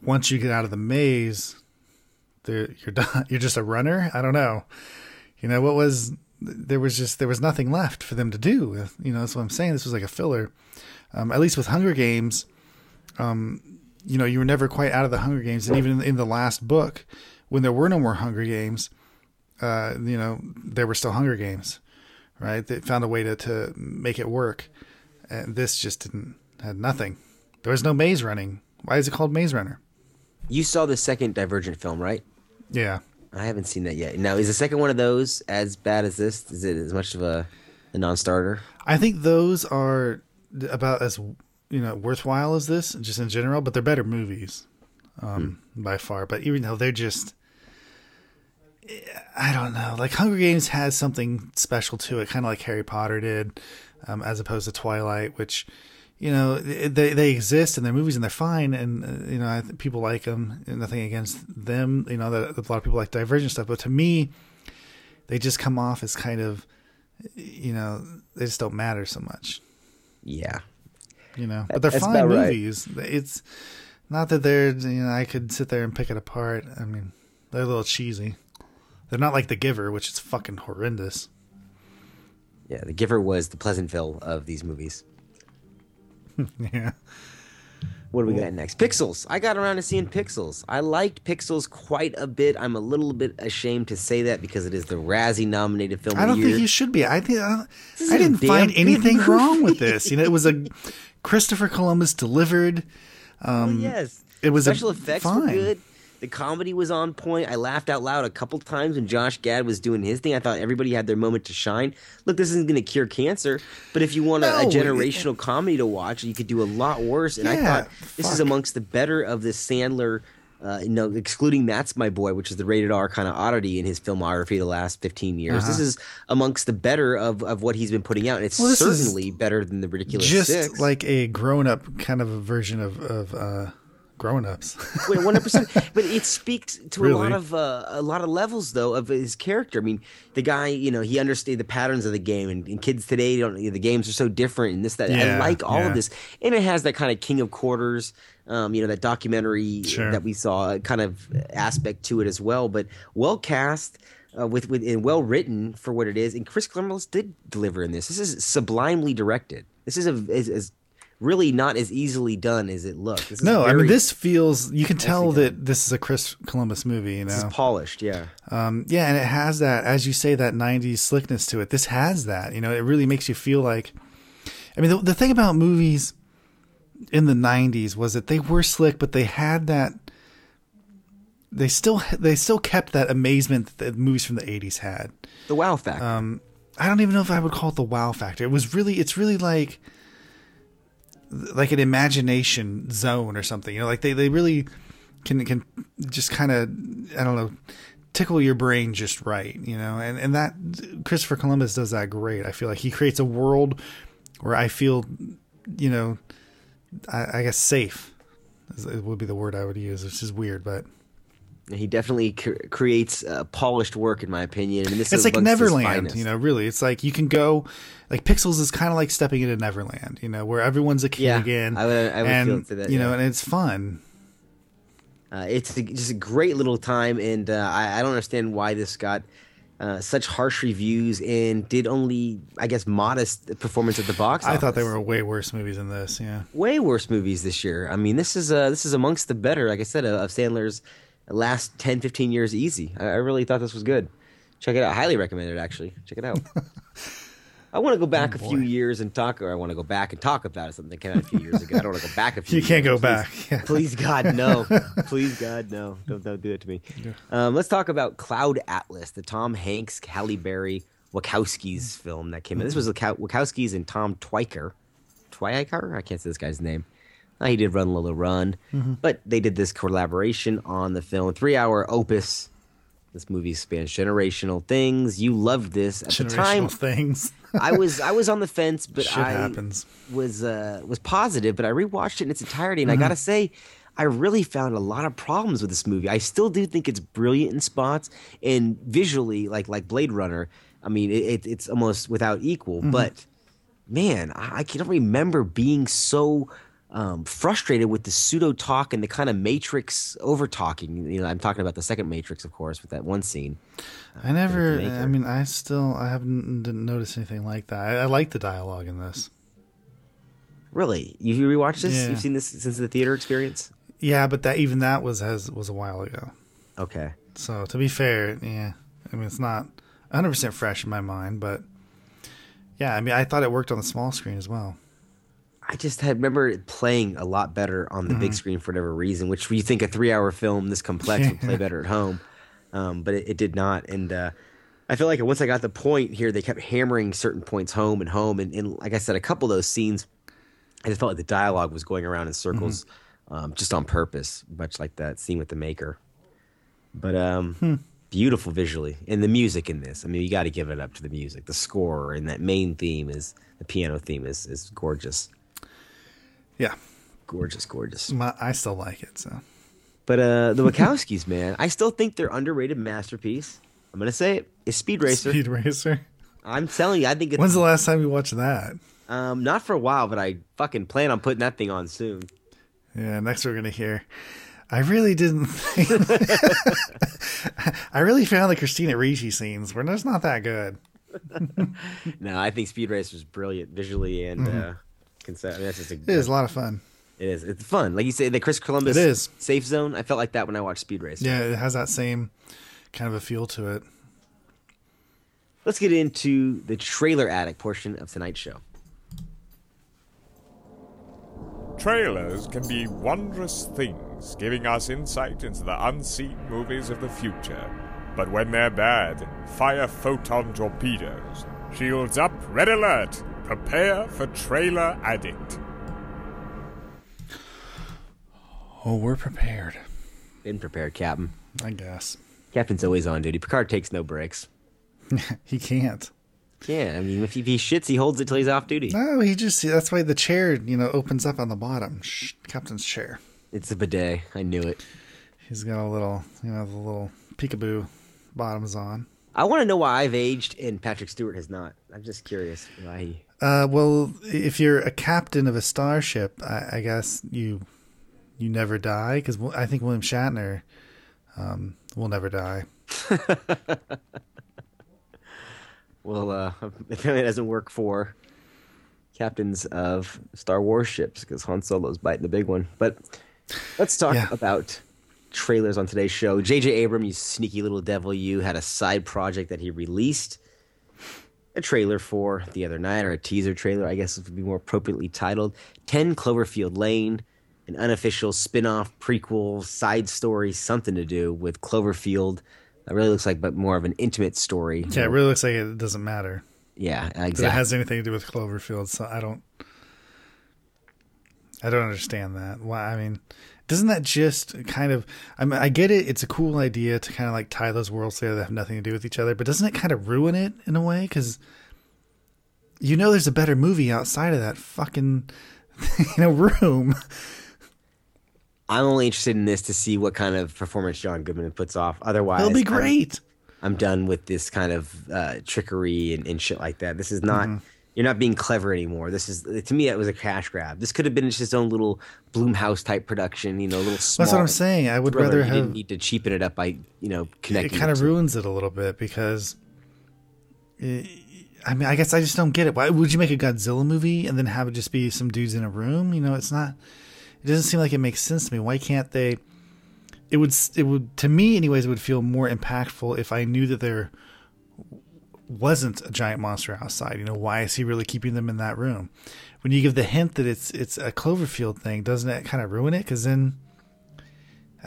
once you get out of the maze, you're done. You're just a runner. I don't know. You know what was there was just there was nothing left for them to do. You know that's what I'm saying. This was like a filler. Um, at least with Hunger Games, um, you know you were never quite out of the Hunger Games, and even in, the last book, when there were no more Hunger Games, uh, you know there were still Hunger Games right? They found a way to, to make it work. And this just didn't had nothing. There was no maze running. Why is it called Maze Runner? You saw the second Divergent film, right? Yeah. I haven't seen that yet. Now, is the second one of those as bad as this? Is it as much of a, a non-starter? I think those are about as you know worthwhile as this, just in general. But they're better movies, um, by far. But even though they're just, I don't know. Like Hunger Games has something special to it, kind of like Harry Potter did, um, as opposed to Twilight, which you know they they exist and they're movies and they're fine and uh, you know people like them. Nothing against them. You know that a lot of people like Divergent stuff, but to me, they just come off as kind of you know they just don't matter so much. Yeah. You know, but they're that's fine about right. movies. It's not that they're you know I could sit there and pick it apart. I mean, they're a little cheesy. They're not like The Giver, which is fucking horrendous. Yeah, The Giver was the Pleasantville of these movies. yeah. What do we got next? Pixels. I got around to seeing Pixels. I liked Pixels quite a bit. I'm a little bit ashamed to say that because it is the Razzie nominated film I don't the year. think you should be. I think I, don't- This is I didn't find anything movie. wrong with this. You know, it was a Christopher Columbus delivered. Um, Oh, yes. it was a- special effects fine. were good. The comedy was on point. I laughed out loud a couple times when Josh Gad was doing his thing. I thought everybody had their moment to shine. Look, this isn't going to cure cancer, but if you want a, a No, it- generational comedy to watch, you could do a lot worse. And I thought this is amongst the better of the Sandler uh, you know, excluding That's My Boy, which is the rated R kind of oddity in his filmography the last 15 years. This Uh-huh. is amongst the better of, of what he's been putting out. And it's Well, certainly better than the Ridiculous Just Six. like a grown up kind of a version of of uh, grown ups. Wait, one hundred percent. But it speaks to a lot of uh, a lot of levels, though, of his character. I mean, the guy, you know, he understands the patterns of the game, and, and kids today don't. The games are so different, and this, that. I like all yeah. of this, and it has that kind of King of Quarters, um, you know, that documentary Sure. that we saw, uh, kind of aspect to it as well. But well cast. Uh, with with and well written for what it is, and Chris Columbus did deliver in this. This is sublimely directed. This is a is, is really not as easily done as it looks. No, I mean this feels. You can tell nicely that this is a Chris Columbus movie. You know, This is polished, yeah. Um, yeah, and it has that, as you say, that '90s slickness to it. This has that. You know, it really makes you feel like. I mean, the, the thing about movies in the '90s was that they were slick, but they had that. They still they still kept that amazement that movies from the '80s had. The wow factor. Um, I don't even know if I would call it the wow factor. It was really, it's really like, like an imagination zone or something. You know, like they, they really can can just kind of I don't know tickle your brain just right. You know, and and that Christopher Columbus does that great. I feel like he creates a world where I feel, you know, I, I guess safe. Would be the word I would use, which is weird, but He definitely cr- creates uh, polished work, in my opinion. And this it's like Neverland, you know. Really, it's like you can go, like Pixels is kind of like stepping into Neverland, you know, where everyone's a kid Yeah, again. I would- I would and, that, you know, yeah. and it's fun. Uh, it's a, just a great little time, and uh, I, I don't understand why this got uh, such harsh reviews and did only, I guess, modest performance at the box. I office. thought they were way worse movies than this. Yeah, way worse movies this year. I mean, this is uh, this is amongst the better, like I said, of Sandler's last 10, 15 years easy. I, I really thought this was good. Check it out. Highly recommend it, actually. Check it out. I want to go back Oh, a few years and talk, or I want to go back and talk about something that came out a few years ago. I don't want to go back a few You can't go back. Please, Yeah. please, God, no. please, God, no. Don't, don't do it to me. Um, let's talk about Cloud Atlas, the Tom Hanks, Halle Berry, Wachowski's film that came out. This was Wachow- Wachowski's and Tom Twyker. Twyker? I can't say this guy's name. He did Run Lola Run, Mhm. but they did this collaboration on the film. Three hour opus. This movie spans generational things. You loved this at the time. generational things. I was I was on the fence, but Shit I happens. was uh, was positive. But I rewatched it in its entirety, and Mhm. I gotta say, I really found a lot of problems with this movie. I still do think it's brilliant in spots and visually, like like Blade Runner. I mean, it, it, it's almost without equal. Mhm. But man, I, I can't remember being so um, frustrated with the pseudo talk and the kind of Matrix over talking. You know, I'm talking about the second Matrix, of course, with that one scene. I never. I mean, I still. I haven't didn't notice anything like that. I, I like the dialogue in this. Really, you rewatched this? Yeah. You've seen this since the theater experience? Yeah, but that even that was has was a while ago. Okay. So to be fair, yeah, I mean it's not 100 percent fresh in my mind, but yeah, I mean I thought it worked on the small screen as well. I just had remember it playing a lot better on the big Mhm. screen for whatever reason, which you think a three-hour film this complex would play better at home, um, but it, it did not. And uh, I feel like once I got the point here, they kept hammering certain points home and home, and, and like I said, a couple of those scenes, I just felt like the dialogue was going around in circles, um, just on purpose, much like that scene with the maker. But um, Hmm. beautiful visually, and the music in this. I mean, you got to give it up to the music. The score and that main theme is the piano theme is is gorgeous. Yeah, gorgeous, gorgeous. My, I still like it. So But uh, the Wachowskis, man, I still think their underrated masterpiece. I'm gonna say it is Speed Racer. Speed Racer. I'm telling you, I think it's When's the last time you watched that? um not for a while, but I fucking plan on putting that thing on soon. Yeah, next we're gonna hear. I really didn't. Think, I really found the Christina Ricci scenes were just not that good. no, I think Speed Racer is brilliant visually and Mhm. uh, concept. I mean, that's just a, It is a lot of fun. It is. It's fun. Like you say, the Chris Columbus It is. safe zone. I felt like that when I watched Speed Racer. Yeah, it has that same kind of a feel to it. Let's get into the trailer addict portion of tonight's show. Trailers can be wondrous things, giving us insight into the unseen movies of the future. But when they're bad, fire photon torpedoes. Shields up, red alert. Prepare for Trailer Addict. Oh, we're prepared. been prepared, Captain. I guess. Captain's always on duty. Picard takes no breaks. he can't. Yeah, I mean, if he, if he shits, he holds it till he's off duty. No, he just that's why the chair, you know, opens up on the bottom. Shh, captain's chair. It's a bidet. I knew it. He's got a little, you know, the little peekaboo bottoms on. I want to know why I've aged and Patrick Stewart has not. I'm just curious why he. Uh, well, if you're a captain of a starship, I, I guess you you never die because I think William Shatner um, will never die. well, uh, apparently it doesn't work for captains of Star Wars ships because Han Solo's biting the big one. But let's talk Yeah. about trailers on today's show. J.J. Abram, you sneaky little devil, you had a side project that he released a trailer for the other night, or a teaser trailer, I guess it would be more appropriately titled 10 Cloverfield Lane, an unofficial spin off, prequel, side story, something to do with Cloverfield. It really looks like, but more of an intimate story. Yeah, it really looks like it doesn't matter. Yeah, That it exactly. has anything to do with Cloverfield, so I don't. I don't understand that. Why? I mean, doesn't that just kind of? I mean, I get it. It's a cool idea to kind of like tie those worlds together that have nothing to do with each other, but doesn't it kind of ruin it in a way? Because you know, there's a better movie outside of that fucking you know room. I'm only interested in this to see what kind of performance John Goodman puts off. Otherwise, It'll be I'm- great. I'm, done with this kind of uh, trickery and, and shit like that. This is not. Mhm. You're not being clever anymore. This is to me. It was a cash grab. This could have been just its own little Blumhouse type production. You know, a little small. That's what I'm saying. I would thriller. rather You have- didn't need to cheapen it up by you know connecting. It kind of ruins it a little bit because. It, I mean, I guess I just don't get it. Why would you make a Godzilla movie and then have it just be some dudes in a room? You know, it's not. It doesn't seem like it makes sense to me. Why can't they? It would. It would to me, anyways. It would feel more impactful if I knew that there wasn't a giant monster outside. You know, why is he really keeping them in that room? When you give the hint that it's it's a Cloverfield thing, doesn't it kind of ruin it? Because then,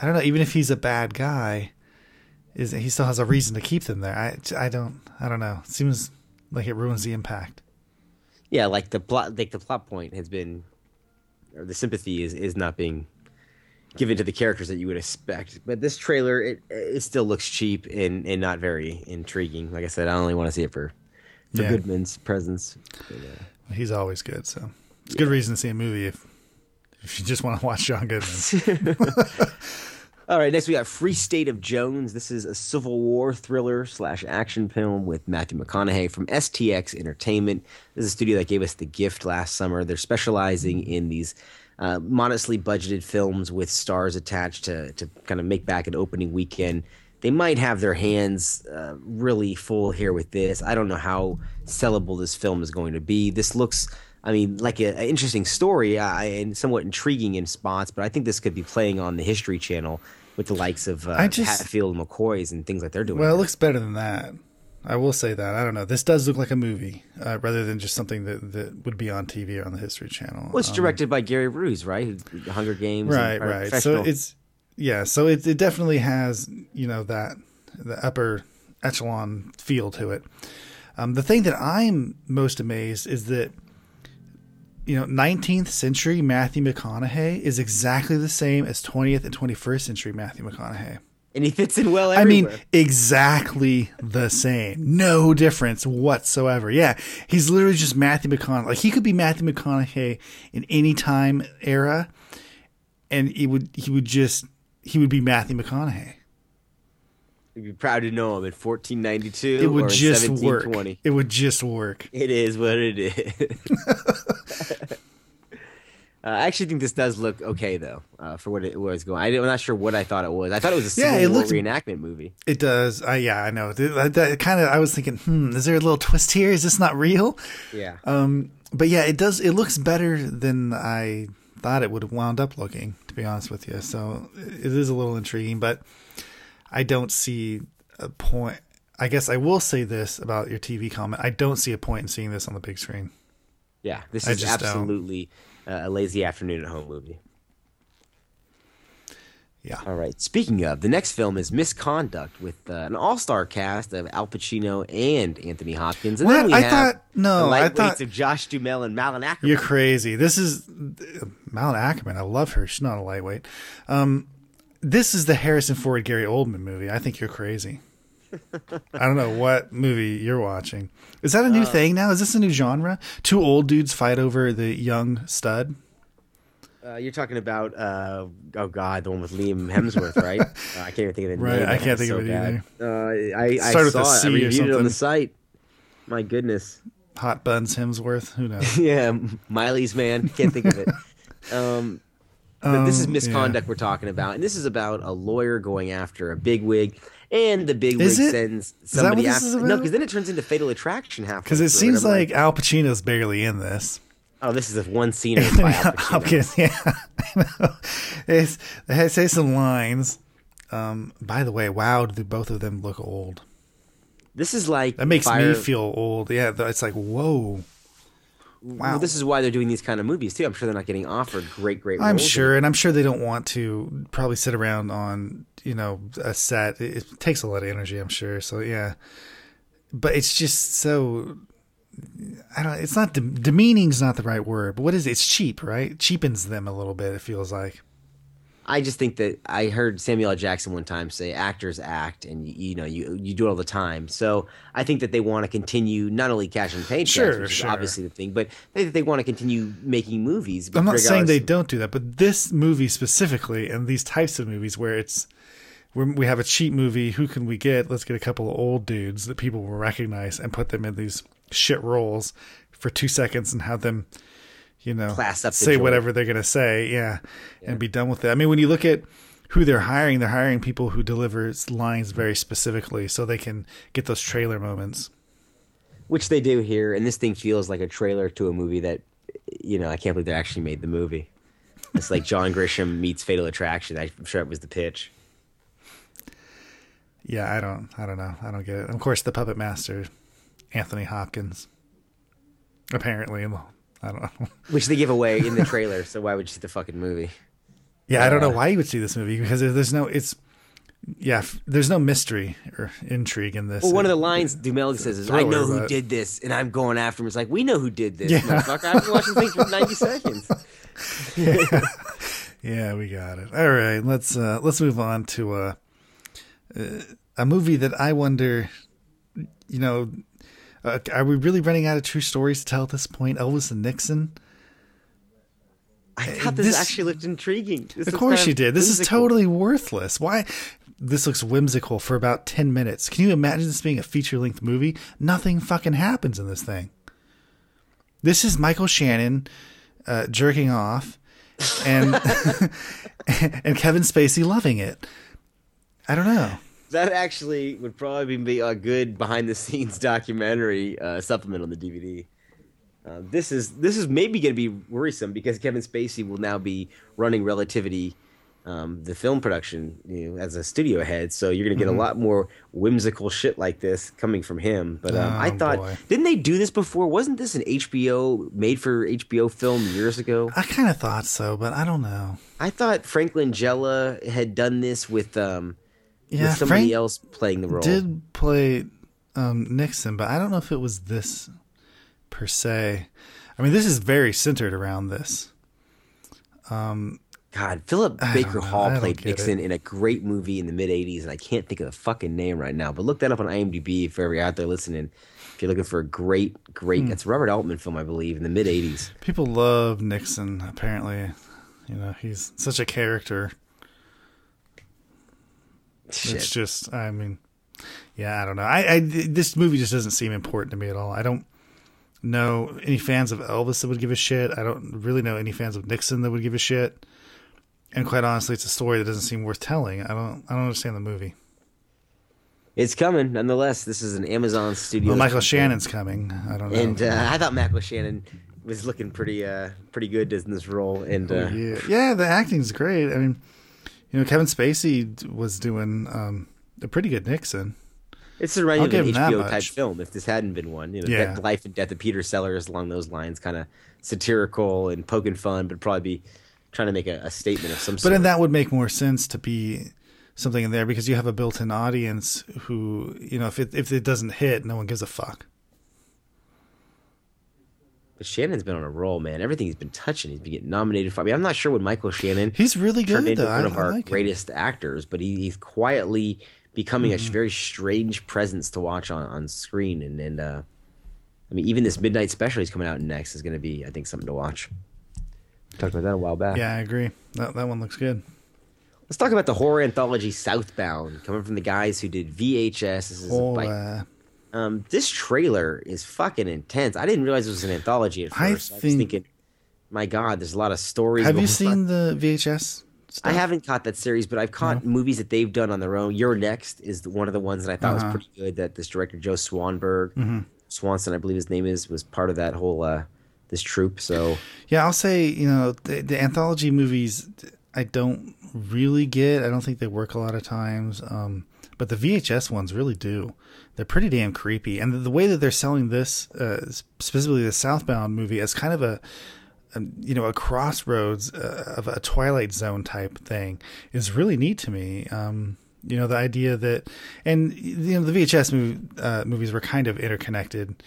I don't know. Even if he's a bad guy, is he still has a reason to keep them there? I I don't I don't know. It seems like it ruins the impact. Yeah, like the plot, like the plot point has been, or the sympathy is is not being given to the characters that you would expect. But this trailer, it it still looks cheap and and not very intriguing. Like I said, I only want to see it for for Yeah. Goodman's presence. But, uh, He's always good, so it's a good reason to see a movie if if you just want to watch John Goodman. All right, next we got Free State of Jones. This is a Civil War thriller slash action film with Matthew McConaughey from STX Entertainment. This is a studio that gave us The Gift last summer. They're specializing in these uh, modestly budgeted films with stars attached to, to kind of make back an opening weekend. They might have their hands uh, really full here with this. I don't know how sellable this film is going to be. This looks, I mean, like an interesting story uh, and somewhat intriguing in spots, but I think this could be playing on the History Channel with the likes of uh, I just- Hatfield and McCoys and things like they're doing. well, it looks better than that. I will say that. I don't know. This does look like a movie uh, rather than just something that, that would be on TV or on the History Channel. well, it's Um, directed by Gary Ross, right? Hunger Games, right right so it's yeah so it, it definitely has you know that the upper echelon feel to it um, the thing that i'm most amazed is that you know 19th century matthew mcconaughey is exactly the same as 20th and 21st century matthew mcconaughey and he fits in well I mean, exactly the same. No difference whatsoever. Yeah, he's literally just Matthew McConaughey. Like he could be Matthew McConaughey in any time era, and he would he would just he would be Matthew McConaughey. You'd be proud to know him in 1492 It would just work. It would just work. It is what it is. Uh, I actually think this does look okay though, uh, for what it was going. I, am not sure what I thought it was. I thought it was a Yeah, Civil it War looks- reenactment movie. It does. Uh, yeah, I know. Kind of. I was thinking, hmm, is there a little twist here? Is this not real? Yeah. Um, but yeah, it does. It looks better than I thought it would have wound up looking. To be honest with you, so it is a little intriguing, but I don't see a point. I guess I will say this about your TV comment. I don't see a point in seeing this on the big screen. Yeah, this I is just don't. Uh, a lazy afternoon at home movie. Yeah. All right. Speaking of, the next film is Misconduct with uh, an all-star cast of Al Pacino and Anthony Hopkins. And What? then we I have thought- no, the I lightweights thought- of Josh Duhamel and Malin Akerman. You're crazy. This is Malin Akerman. I love her. She's not a lightweight. Um, this is the Harrison Ford Gary Oldman movie. I think you're crazy. I don't know what movie you're watching. Is that a new Uh, thing now? Is this a new genre? Two old dudes fight over the young stud. Uh, you're talking about uh, oh god, the one with Liam Hemsworth, right? uh, I can't even think of the Right, name. I can't think so of it bad. Uh, I, I with saw a it. I reviewed it on the site. My goodness. Hot buns Hemsworth. Who knows? yeah, Miley's man. Can't think of it. Um, but this is Um, misconduct we're talking about, and this is about a lawyer going after a bigwig, and the bigwig Is it? sends Is that what somebody after. No, because then it turns into Fatal Attraction halfway. Because it seems I'm like Al Pacino's barely in this. oh, this is a one scene Al. Hopkins, yeah. I know. It's, they say some lines. Um, by the way, wow, do both of them look old? This is like That makes Fire- me feel old. Yeah, it's like whoa. Well, this is why they're doing these kind of movies too. I'm sure they're not getting offered great, great. I'm sure, and I'm sure they don't want to probably sit around on you know a set. It, it takes a lot of energy, I'm sure. So yeah, but it's just so. I don't. It's not de- demeaning's not the right word, but what is it? It's cheap, right? Cheapens them a little bit. It feels like. I just think that I heard Samuel L. Jackson one time say, "Actors act, and you, you know you you do it all the time." So I think that they want to continue not only cashing paychecks, Sure, which sure. is obviously the thing, but they they want to continue making movies. I'm not saying they don't do that, but this movie specifically, and these types of movies where it's where we have a cheap movie, who can we get? Let's get a couple of old dudes that people will recognize and put them in these shit roles for two seconds and have them, you know, Class up say joint. whatever they're gonna say, yeah, and be done with it. I mean, when you look at who they're hiring, they're hiring people who deliver lines very specifically, so they can get those trailer moments. which they do here, and this thing feels like a trailer to a movie that you know I can't believe they actually made the movie. It's like John Grisham meets Fatal Attraction. I'm sure it was the pitch. Yeah, I don't, I don't know, I don't get it. Of course, the puppet master, Anthony Hopkins. Apparently, I don't know. Which they give away in the trailer, so why would you see the fucking movie? Yeah, I don't know Uh, why you would see this movie because there's no, it's, yeah, f- there's no mystery or intrigue in this. Well, one of the lines Duhamel says is, "I know who but- did this, and I'm going after him." It's like we know who did this, Yeah. motherfucker. I've been watching things for 90 seconds. yeah. yeah, we got it. All right, let's uh let's move on to uh, uh a movie that I wonder, you know, uh, are we really running out of true stories to tell at this point? Elvis and Nixon. I thought this, actually looked intriguing. This of course kind you did. This is totally worthless. Why? This looks whimsical for about 10 minutes. Can you imagine this being a feature length movie? Nothing fucking happens in this thing. This is Michael Shannon uh, jerking off and and Kevin Spacey loving it. I don't know. That actually would probably be a good behind the scenes documentary uh, supplement on the DVD. Uh, this is this is maybe going to be worrisome because Kevin Spacey will now be running Relativity, um, the film production, you know, as a studio head. So you're going to get Mhm. a lot more whimsical shit like this coming from him. But um, I Oh, thought, boy. didn't they do this before? Wasn't this an HBO made for HBO film years ago? I kind of thought so, but I don't know. I thought Franklin Langella had done this with um, Yeah, with somebody Frank else playing the role. Did play um, Nixon, but I don't know if it was this per se. I mean, this is very centered around this. Um, God, Philip Baker. Hall played Nixon it. in a great movie in the mid '80s, and I can't think of the fucking name right now. But look that up on IMDb if you're out there listening. If you're looking for a great, great, Hmm. it's a Robert Altman film, I believe, in the mid '80s. people love Nixon. Apparently, you know, he's such a character. Shit. It's just, I mean, yeah, I don't know. I, I this movie just doesn't seem important to me at all. I don't know any fans of Elvis that would give a shit. I don't really know any fans of Nixon that would give a shit. And quite honestly, it's a story that doesn't seem worth telling. I don't, I don't understand the movie. It's coming, nonetheless. This is an Amazon studio. Well, Michael Shannon's coming. I don't know. and uh, I thought Michael Shannon was looking pretty, uh, pretty good in this role. And uh, Oh, yeah, yeah, the acting's great. I mean, you know, Kevin Spacey was doing um, a pretty good Nixon. It's a right an give him that HBO type film. If this hadn't been one, you know, Yeah. Life and Death of Peter Sellers along those lines, kind of satirical and poking fun, but probably be trying to make a, a statement of some But sort. But then that would make more sense to be something in there because you have a built-in audience who, you know, if it if it doesn't hit, no one gives a fuck. But Shannon's been on a roll, man. Everything he's been touching, he's been getting nominated for. I mean, I'm not sure what Michael Shannon. He's really turned good, into though. one of our like him. greatest actors, but he, he's quietly becoming Mhm. a very strange presence to watch on, on screen. And and uh, I mean, even this midnight special he's coming out next is going to be, I think, something to watch. Talked about that a while back. Yeah, I agree. That that one looks good. Let's talk about the horror anthology Southbound, coming from the guys who did VHS. This is by- uh, um, this trailer is fucking intense. I didn't realize it was an anthology at first. I I, was think- thinking, my God, there's a lot of stories. have you seen on. the VHS? I haven't caught that series, but I've caught movies that they've done on their own. You're Next is the- one of the ones that I thought Uh-huh. was pretty good. That this director Joe Swanberg, Mhm. Swanson, I believe his name is, was part of that whole uh, this troupe. So Yeah, I'll say you know the, the anthology movies I don't really get. I don't think they work a lot of times. Um, but the VHS ones really do. They're pretty damn creepy, and the, way that they're selling this, uh, specifically the Southbound movie, as kind of a, a you know a crossroads uh, of a Twilight Zone type thing, is really neat to me. Um, you know the idea that, and you know the VHS movie, uh, movies were kind of interconnected,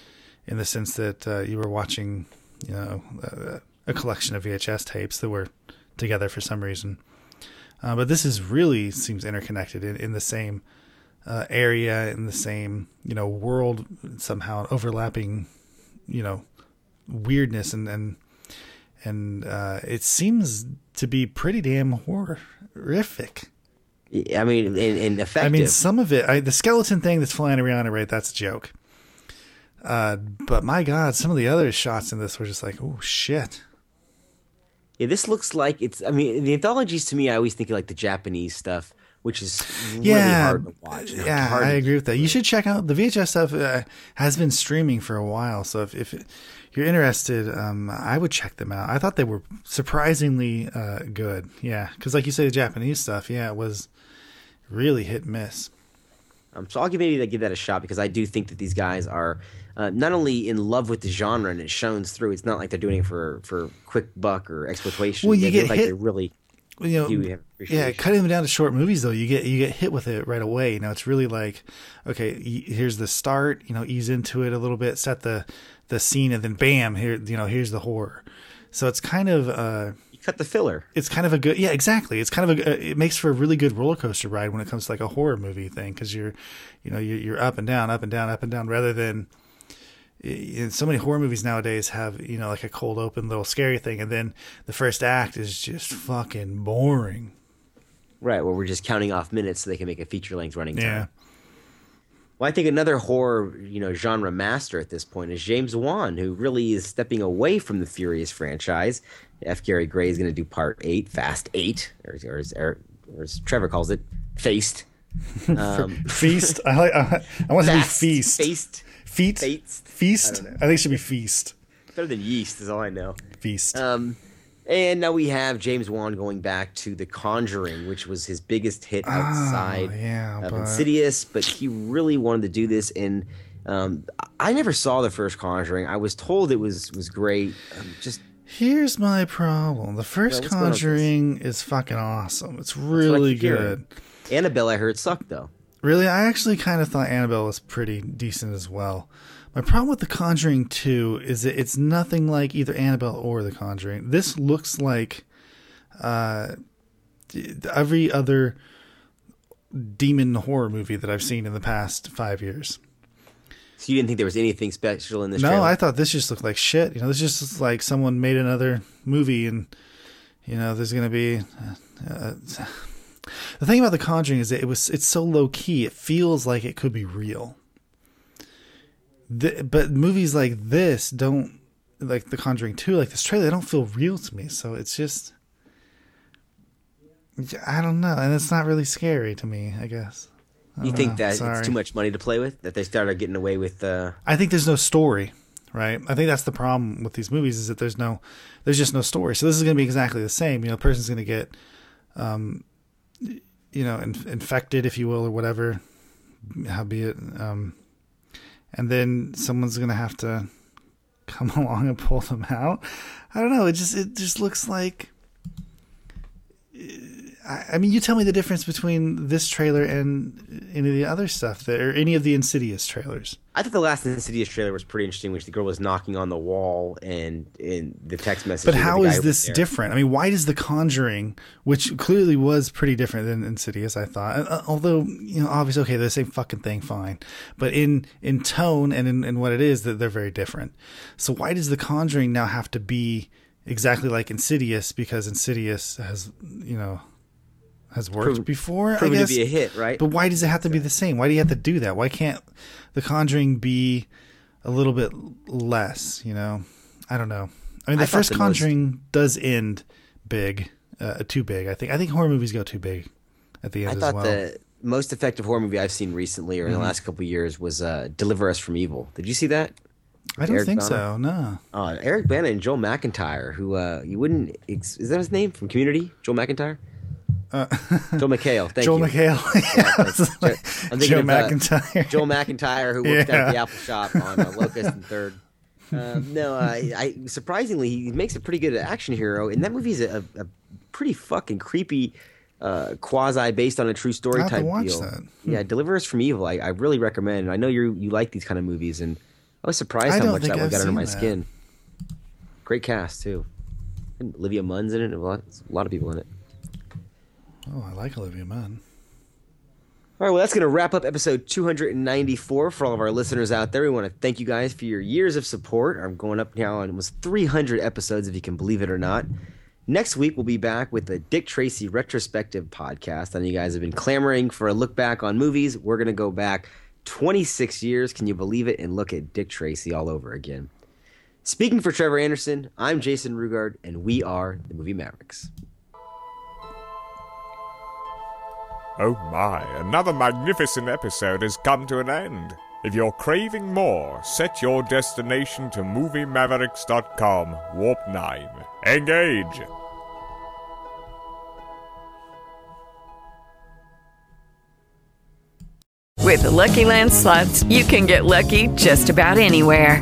in the sense that uh, you were watching, you know, uh, a collection of VHS tapes that were together for some reason. Uh, but this is really seems interconnected in, in the same uh, area, in the same you know world, somehow overlapping, you know, weirdness and and and uh, it seems to be pretty damn horrific. I mean, and, and effective. I mean, some of it, I, the skeleton thing that's flying around, right? That's a joke. Uh, but my God, some of the other shots in this were just like, oh shit. yeah, this looks like it's. I mean, the anthologies to me, I always think of like the Japanese stuff, which is really yeah, hard to watch. Yeah, Hard I agree with that. You should check out the VHS stuff. Uh, has been streaming for a while, so if, if you're interested, um, I would check them out. I thought they were surprisingly uh, good. Yeah, because like you say, the Japanese stuff, yeah, it was really hit miss. Um, so I'll give maybe give that a shot because I do think that these guys are uh, not only in love with the genre and it shows through. It's not like they're doing it for for quick buck or exploitation. Well, you They get look like hit- they really you know, yeah, cutting them down to short movies though, you get you get hit with it right away. You know, it's really like, okay, here's the start. You know, ease into it a little bit, set the the scene, and then bam, here, you know, here's the horror. So it's kind of uh, you cut the filler. It's kind of a good, yeah, exactly. It's kind of a, it makes for a really good roller coaster ride when it comes to like a horror movie thing because you're, you know, you're, you're up and down, up and down, up and down, rather than so many horror movies nowadays have you know like a cold open little scary thing and then the first act is just fucking boring Right, where we're just counting off minutes so they can make a feature length running time. yeah Well, I think another horror, you know, genre master at this point is James Wan, who really is stepping away from the Furious franchise. F. Gary Gray is going to do Part Eight, Fast Eight, or, or, as, or, or as Trevor calls it, Faced. Um, feast i like i, I want to be feast Faced. Feet Faced. feast I I, think it should be feast Better than yeast is all I know. feast Um, and now we have James Wan going back to The Conjuring, which was his biggest hit outside Oh, yeah, of but- Insidious, but he really wanted to do this. And um, I never saw the first Conjuring. I was told it was was great. Um, just here's my problem the first what's going on with this? conjuring is fucking awesome it's really good Annabelle, I heard sucked though. Really, I actually kind of thought Annabelle was pretty decent as well. My problem with The Conjuring 2 is that it's nothing like either Annabelle or The Conjuring. This looks like uh, every other demon horror movie that I've seen in the past five years. So you didn't think there was anything special in this? no, trailer? I thought this just looked like shit. You know, this just looks like someone made another movie, and you know, there's gonna be. Uh, uh, the thing about The Conjuring is that it was it's so low key. It feels like it could be real. The, but movies like this don't like The Conjuring Two, like this trailer, they don't feel real to me. So it's just. I don't know, and it's not really scary to me. I guess. I You think know. that Sorry. it's too much money to play with? That they started getting away with? Uh, I think there's no story, right? I think that's the problem with these movies is that there's no, there's just no story. So this is going to be exactly the same. You know, the person's going to get, um, you know, in, infected, if you will, or whatever, howbeit, um, and then someone's to have to come along and pull them out. I don't know. It just, it just looks like. I, I mean, you tell me the difference between this trailer and any of the other stuff that, or any of the Insidious trailers. I thought the last Insidious trailer was pretty interesting, which the girl was knocking on the wall and in the text message. But how is this different? I mean, why does The Conjuring, which clearly was pretty different than Insidious, I thought, uh, although you know, obviously, okay, they're the same fucking thing, fine, but in in tone and in, in what it is, that they're very different. So why does The Conjuring now have to be exactly like Insidious? Because Insidious has, you know, has worked before. I proven to guess be a hit, right? But why does it have to be the same? Why do you have to do that? Why can't The Conjuring be a little bit less? You know, I don't know. I mean, the I first the most- Conjuring does end big, uh, too big. I think. I think horror movies go too big at the end. I thought as well. the most effective horror movie I've seen recently or in Mhm. the last couple of years was uh, "Deliver Us from Evil." Did you see that? I don't Eric think Bana? so. No. Uh, Eric Bana and Joel McIntyre, who uh, you wouldn't ex- is that his name from Community? Joel McIntyre. Uh, Joel McHale. Thank Joel you. McHale. Yeah, I'm Joe of, uh, McIntyre. Joel McIntyre, who worked at the Apple Shop on uh, Locust and Third. Um, no, uh, I surprisingly he makes a pretty good action hero, and that movie is a, a pretty fucking creepy, uh, quasi based on a true story to type watch deal. that. Hmm. Yeah, Deliver Us from Evil. I, I really recommend. I know you you like these kind of movies, and I was surprised I how much that one got under my that. skin. Great cast too. And Olivia Munn's in it. A lot, a lot of people in it. Oh, I like Olivia Munn. All right, well, that's going to wrap up episode 294 for all of our listeners out there. We want to thank you guys for your years of support. I'm going up now on almost 300 episodes, if you can believe it or not. Next week, we'll be back with the Dick Tracy retrospective podcast. I know you guys have been clamoring for a look back on movies. We're going to go back 26 years, can you believe it, and look at Dick Tracy all over again. Speaking for Trevor Anderson, I'm Jason Rugard, and we are the Movie Mavericks. Oh my, another magnificent episode has come to an end. If you're craving more, set your destination to MovieMavericks.com, Warp 9. Engage! With the Lucky Land slots, you can get lucky just about anywhere.